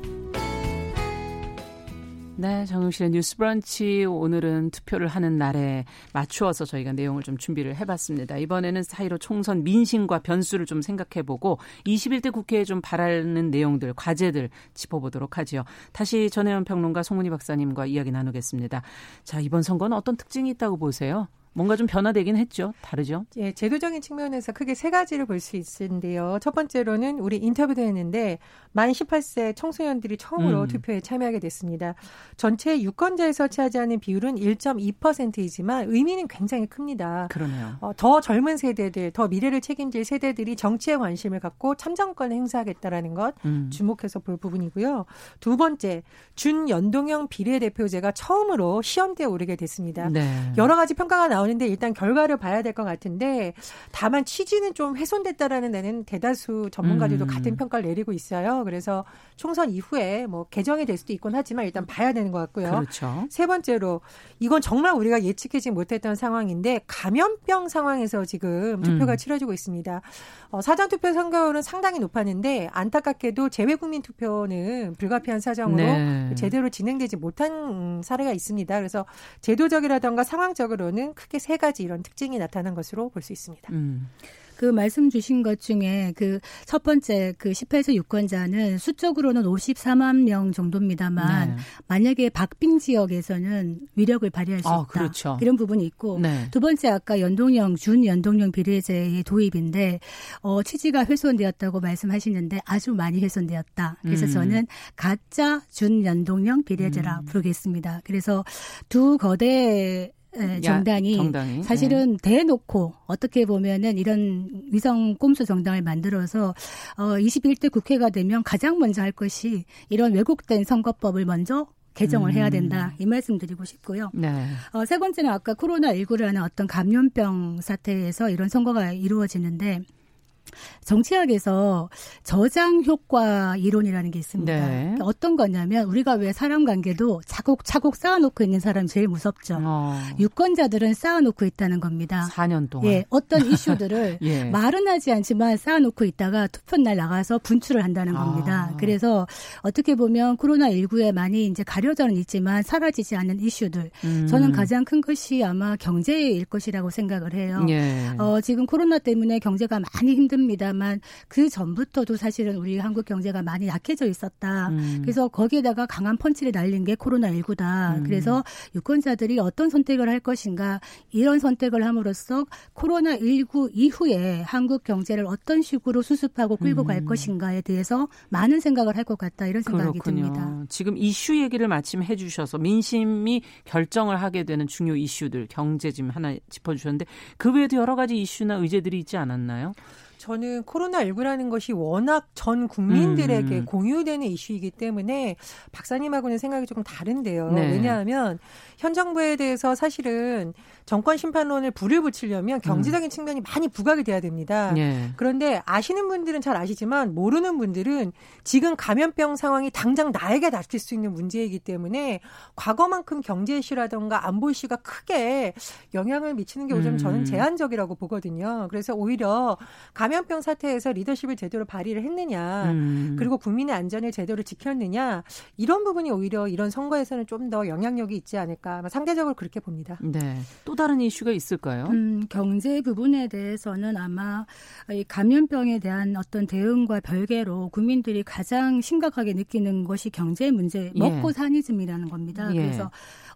네, 정용실의 뉴스 브런치 오늘은 투표를 하는 날에 맞추어서 저희가 내용을 좀 준비를 해봤습니다. 이번에는 사이로 총선 민심과 변수를 좀 생각해보고 21대 국회에 좀 바라는 내용들, 과제들 짚어보도록 하지요. 다시 전혜연 평론가 송은희 박사님과 이야기 나누겠습니다. 자, 이번 선거는 어떤 특징이 있다고 보세요? 뭔가 좀 변화되긴 했죠. 다르죠? 예, 제도적인 측면에서 크게 세 가지를 볼 수 있는데요. 첫 번째로는 우리 인터뷰도 했는데 만 18세 청소년들이 처음으로 음. 투표에 참여하게 됐습니다. 전체 유권자에서 차지하는 비율은 1.2%이지만 의미는 굉장히 큽니다. 그러네요. 어, 더 젊은 세대들, 더 미래를 책임질 세대들이 정치에 관심을 갖고 참정권을 행사하겠다라는 것 음. 주목해서 볼 부분이고요. 두 번째, 준연동형 비례대표제가 처음으로 시험대에 오르게 됐습니다. 네. 여러 가지 평가가 나오 나오는데 일단 결과를 봐야 될 것 같은데 다만 취지는 좀 훼손됐다라는 데는 대다수 전문가들도 음. 같은 평가를 내리고 있어요. 그래서 총선 이후에 뭐 개정이 될 수도 있곤 하지만 일단 봐야 되는 것 같고요. 그렇죠. 세 번째로 이건 정말 우리가 예측하지 못했던 상황인데 감염병 상황에서 지금 투표가 음. 치러지고 있습니다. 어, 사전 투표 선거율은 상당히 높았는데 안타깝게도 재외국민 투표는 불가피한 사정으로 네. 제대로 진행되지 못한 사례가 있습니다. 그래서 제도적이라던가 상황적으로는 크게 세 가지 이런 특징이 나타난 것으로 볼 수 있습니다. 음. 그 말씀 주신 것 중에 그 첫 번째 그 18세 유권자는 수적으로는 54만 명 정도입니다만 네. 만약에 박빙 지역에서는 위력을 발휘할 수 아, 있다. 그렇죠. 이런 부분이 있고 네. 두 번째 아까 연동형 준연동형 비례제의 도입인데 어 취지가 훼손되었다고 말씀하시는데 아주 많이 훼손되었다. 그래서 음. 저는 가짜 준연동형 비례제라 음. 부르겠습니다. 그래서 두 거대 네, 정당이, 정당이, 사실은 네. 대놓고 어떻게 보면은 이런 위성 꼼수 정당을 만들어서 어 21대 국회가 되면 가장 먼저 할 것이 이런 왜곡된 선거법을 먼저 개정을 음. 해야 된다 이 말씀 드리고 싶고요. 네. 어, 세 번째는 아까 코로나 19라는 어떤 감염병 사태에서 이런 선거가 이루어지는데 정치학에서 저장 효과 이론이라는 게 있습니다. 네. 그러니까 어떤 거냐면 우리가 왜 사람 관계도 차곡차곡 쌓아놓고 있는 사람이 제일 무섭죠. 어. 유권자들은 쌓아놓고 있다는 겁니다. 4년 동안. 예, 어떤 이슈들을 예. 말은 하지 않지만 쌓아놓고 있다가 투표날 나가서 분출을 한다는 겁니다. 아. 그래서 어떻게 보면 코로나19에 많이 이제 가려져는 있지만 사라지지 않는 이슈들. 음. 저는 가장 큰 것이 아마 경제일 것이라고 생각을 해요. 예. 어, 지금 코로나 때문에 경제가 많이 힘든 힘듭니다만 그 전부터도 사실은 우리 한국 경제가 많이 약해져 있었다. 음. 그래서 거기에다가 강한 펀치를 날린 게 코로나19다. 음. 그래서 유권자들이 어떤 선택을 할 것인가 이런 선택을 함으로써 코로나19 이후에 한국 경제를 어떤 식으로 수습하고 끌고 음. 갈 것인가에 대해서 많은 생각을 할 것 같다. 이런 생각이 그렇군요. 듭니다. 지금 이슈 얘기를 마침 해주셔서 민심이 결정을 하게 되는 중요 이슈들 경제 지금 하나 짚어주셨는데 그 외에도 여러 가지 이슈나 의제들이 있지 않았나요? 저는 코로나19라는 것이 워낙 전 국민들에게 음. 공유되는 이슈이기 때문에 박사님하고는 생각이 조금 다른데요. 네. 왜냐하면 현 정부에 대해서 사실은 정권 심판론을 불을 붙이려면 음. 경제적인 음. 측면이 많이 부각이 돼야 됩니다. 네. 그런데 아시는 분들은 잘 아시지만 모르는 분들은 지금 감염병 상황이 당장 나에게 닥칠 수 있는 문제이기 때문에 과거만큼 경제 이슈라던가 안보 이슈가 크게 영향을 미치는 게 요즘 음. 저는 제한적이라고 보거든요. 그래서 오히려 감 감염병 사태에서 리더십을 제대로 발휘를 했느냐, 음. 그리고 국민의 안전을 제대로 지켰느냐 이런 부분이 오히려 이런 선거에서는 좀 더 영향력이 있지 않을까 상대적으로 그렇게 봅니다. 네. 또 다른 이슈가 있을까요? 음, 경제 부분에 대해서는 아마 이 감염병에 대한 어떤 대응과 별개로 국민들이 가장 심각하게 느끼는 것이 경제 문제, 예. 먹고 사니즘이라는 겁니다. 예. 그래서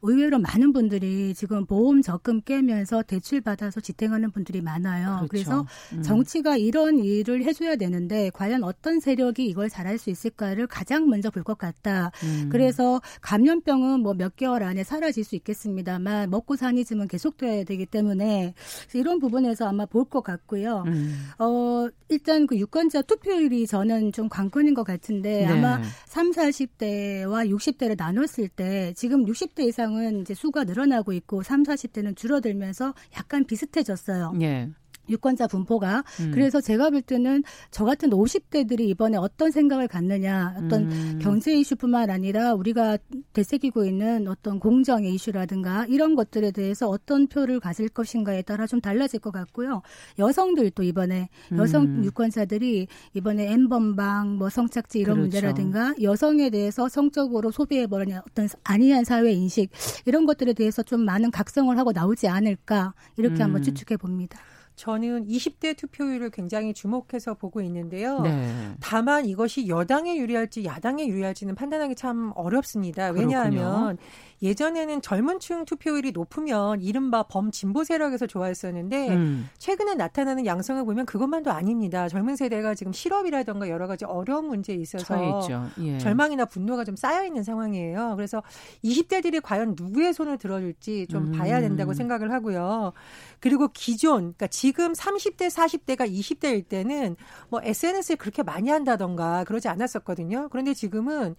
의외로 많은 분들이 지금 보험 적금 깨면서 대출 받아서 지탱하는 분들이 많아요. 그렇죠. 그래서 음. 정치가 이런 일을 해줘야 되는데 과연 어떤 세력이 이걸 잘할 수 있을까를 가장 먼저 볼 것 같다. 음. 그래서 감염병은 뭐 몇 개월 안에 사라질 수 있겠습니다만 먹고 사니즘은 계속돼야 되기 때문에 이런 부분에서 아마 볼 것 같고요. 음. 어 일단 그 유권자 투표율이 저는 좀 관건인 것 같은데 네. 아마 3, 40대와 60대를 나눴을 때 지금 60대 이상 사람은 이제 수가 늘어나고 있고 3, 40대는 줄어들면서 약간 비슷해졌어요. 예. 유권자 분포가 음. 그래서 제가 볼 때는 저 같은 50대들이 이번에 어떤 생각을 갖느냐 어떤 음. 경제 이슈뿐만 아니라 우리가 되새기고 있는 어떤 공정의 이슈라든가 이런 것들에 대해서 어떤 표를 가질 것인가에 따라 좀 달라질 것 같고요 여성들도 이번에 여성 음. 유권자들이 이번에 엠번방 뭐 성착지 이런 그렇죠. 문제라든가 여성에 대해서 성적으로 소비해버리는 어떤 안이한 사회 인식 이런 것들에 대해서 좀 많은 각성을 하고 나오지 않을까 이렇게 한번 음. 추측해 봅니다. 저는 20대 투표율을 굉장히 주목해서 보고 있는데요. 네. 다만 이것이 여당에 유리할지 야당에 유리할지는 판단하기 참 어렵습니다. 왜냐하면 예전에는 젊은 층 투표율이 높으면 이른바 범진보 세력에서 좋아했었는데 음. 최근에 나타나는 양성을 보면 그것만도 아닙니다. 젊은 세대가 지금 실업이라던가 여러 가지 어려운 문제에 있어서 예. 절망이나 분노가 좀 쌓여 있는 상황이에요. 그래서 20대들이 과연 누구의 손을 들어줄지 좀 음. 봐야 된다고 생각을 하고요. 그리고 기존 그러니까 지금 30대 40대가 20대일 때는 뭐 SNS를 그렇게 많이 한다던가 그러지 않았었거든요. 그런데 지금은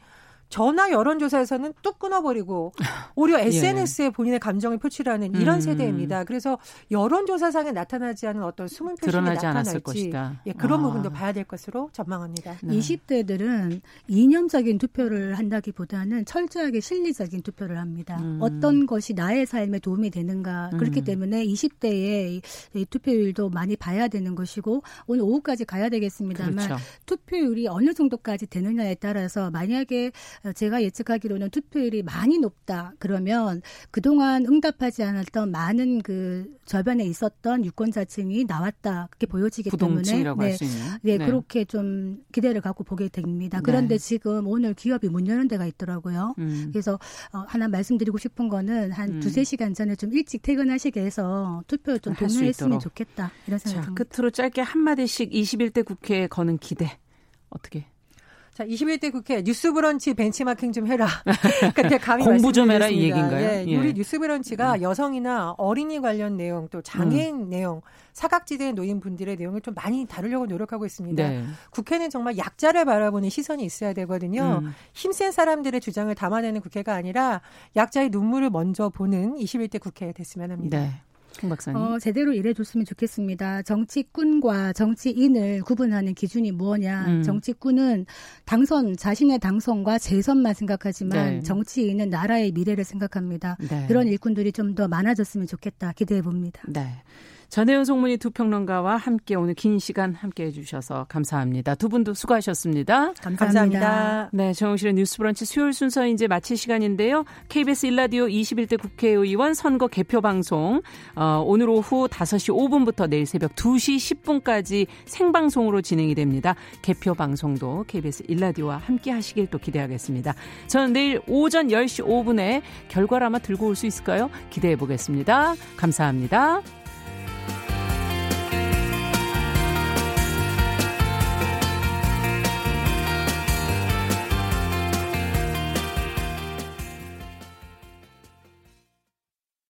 전화 여론조사에서는 뚝 끊어버리고 오히려 SNS에 예. 본인의 감정을 표출하는 이런 음. 세대입니다. 그래서 여론조사상에 나타나지 않은 어떤 숨은 표심이 나타날지 예, 그런 아. 부분도 봐야 될 것으로 전망합니다. 네. 20대들은 이념적인 투표를 한다기보다는 철저하게 실리적인 투표를 합니다. 음. 어떤 것이 나의 삶에 도움이 되는가 그렇기 음. 때문에 20대의 투표율도 많이 봐야 되는 것이고 오늘 오후까지 가야 되겠습니다만 그렇죠. 투표율이 어느 정도까지 되느냐에 따라서 만약에 제가 예측하기로는 투표율이 많이 높다 그러면 그동안 응답하지 않았던 많은 그 저변에 있었던 유권자층이 나왔다 그렇게 보여지기 때문에 네, 네, 네, 그렇게 좀 기대를 갖고 보게 됩니다. 그런데 네. 지금 오늘 기업이 문 여는 데가 있더라고요. 음. 그래서 어, 하나 말씀드리고 싶은 거는 한 음. 두세 시간 전에 좀 일찍 퇴근하시게 해서 투표 좀 동료했으면 좋겠다 이런 생각입니다. 끝으로 짧게 한 마디씩 21대 국회에 거는 기대 어떻게? 자, 21대 국회 뉴스브런치 벤치마킹 좀 해라. 그때 감히 공부 좀 해라 이 얘기인가요? 예, 예. 우리 뉴스브런치가 음. 여성이나 어린이 관련 내용 또 장애인 음. 내용 사각지대 노인분들의 내용을 좀 많이 다루려고 노력하고 있습니다. 네. 국회는 정말 약자를 바라보는 시선이 있어야 되거든요. 음. 힘센 사람들의 주장을 담아내는 국회가 아니라 약자의 눈물을 먼저 보는 21대 국회 됐으면 합니다. 네. 김 박사님. 어, 제대로 일해줬으면 좋겠습니다. 정치꾼과 정치인을 구분하는 기준이 뭐냐. 음. 정치꾼은 당선, 자신의 당선과 재선만 생각하지만 네. 정치인은 나라의 미래를 생각합니다. 네. 그런 일꾼들이 좀 더 많아졌으면 좋겠다 기대해 봅니다. 네. 전혜연 송문희 두 평론가와 함께 오늘 긴 시간 함께 해 주셔서 감사합니다. 두 분도 수고하셨습니다. 감사합니다. 네, 정영실의 뉴스브런치 수요일 순서 이제 마칠 시간인데요. KBS 일라디오 21대 국회의원 선거 개표 방송 어, 오늘 오후 5시 5분부터 내일 새벽 2시 10분까지 생방송으로 진행이 됩니다. 개표 방송도 KBS 일라디오와 함께 하시길 또 기대하겠습니다. 저는 내일 오전 10시 5분에 결과를 아마 들고 올 수 있을까요? 기대해 보겠습니다. 감사합니다.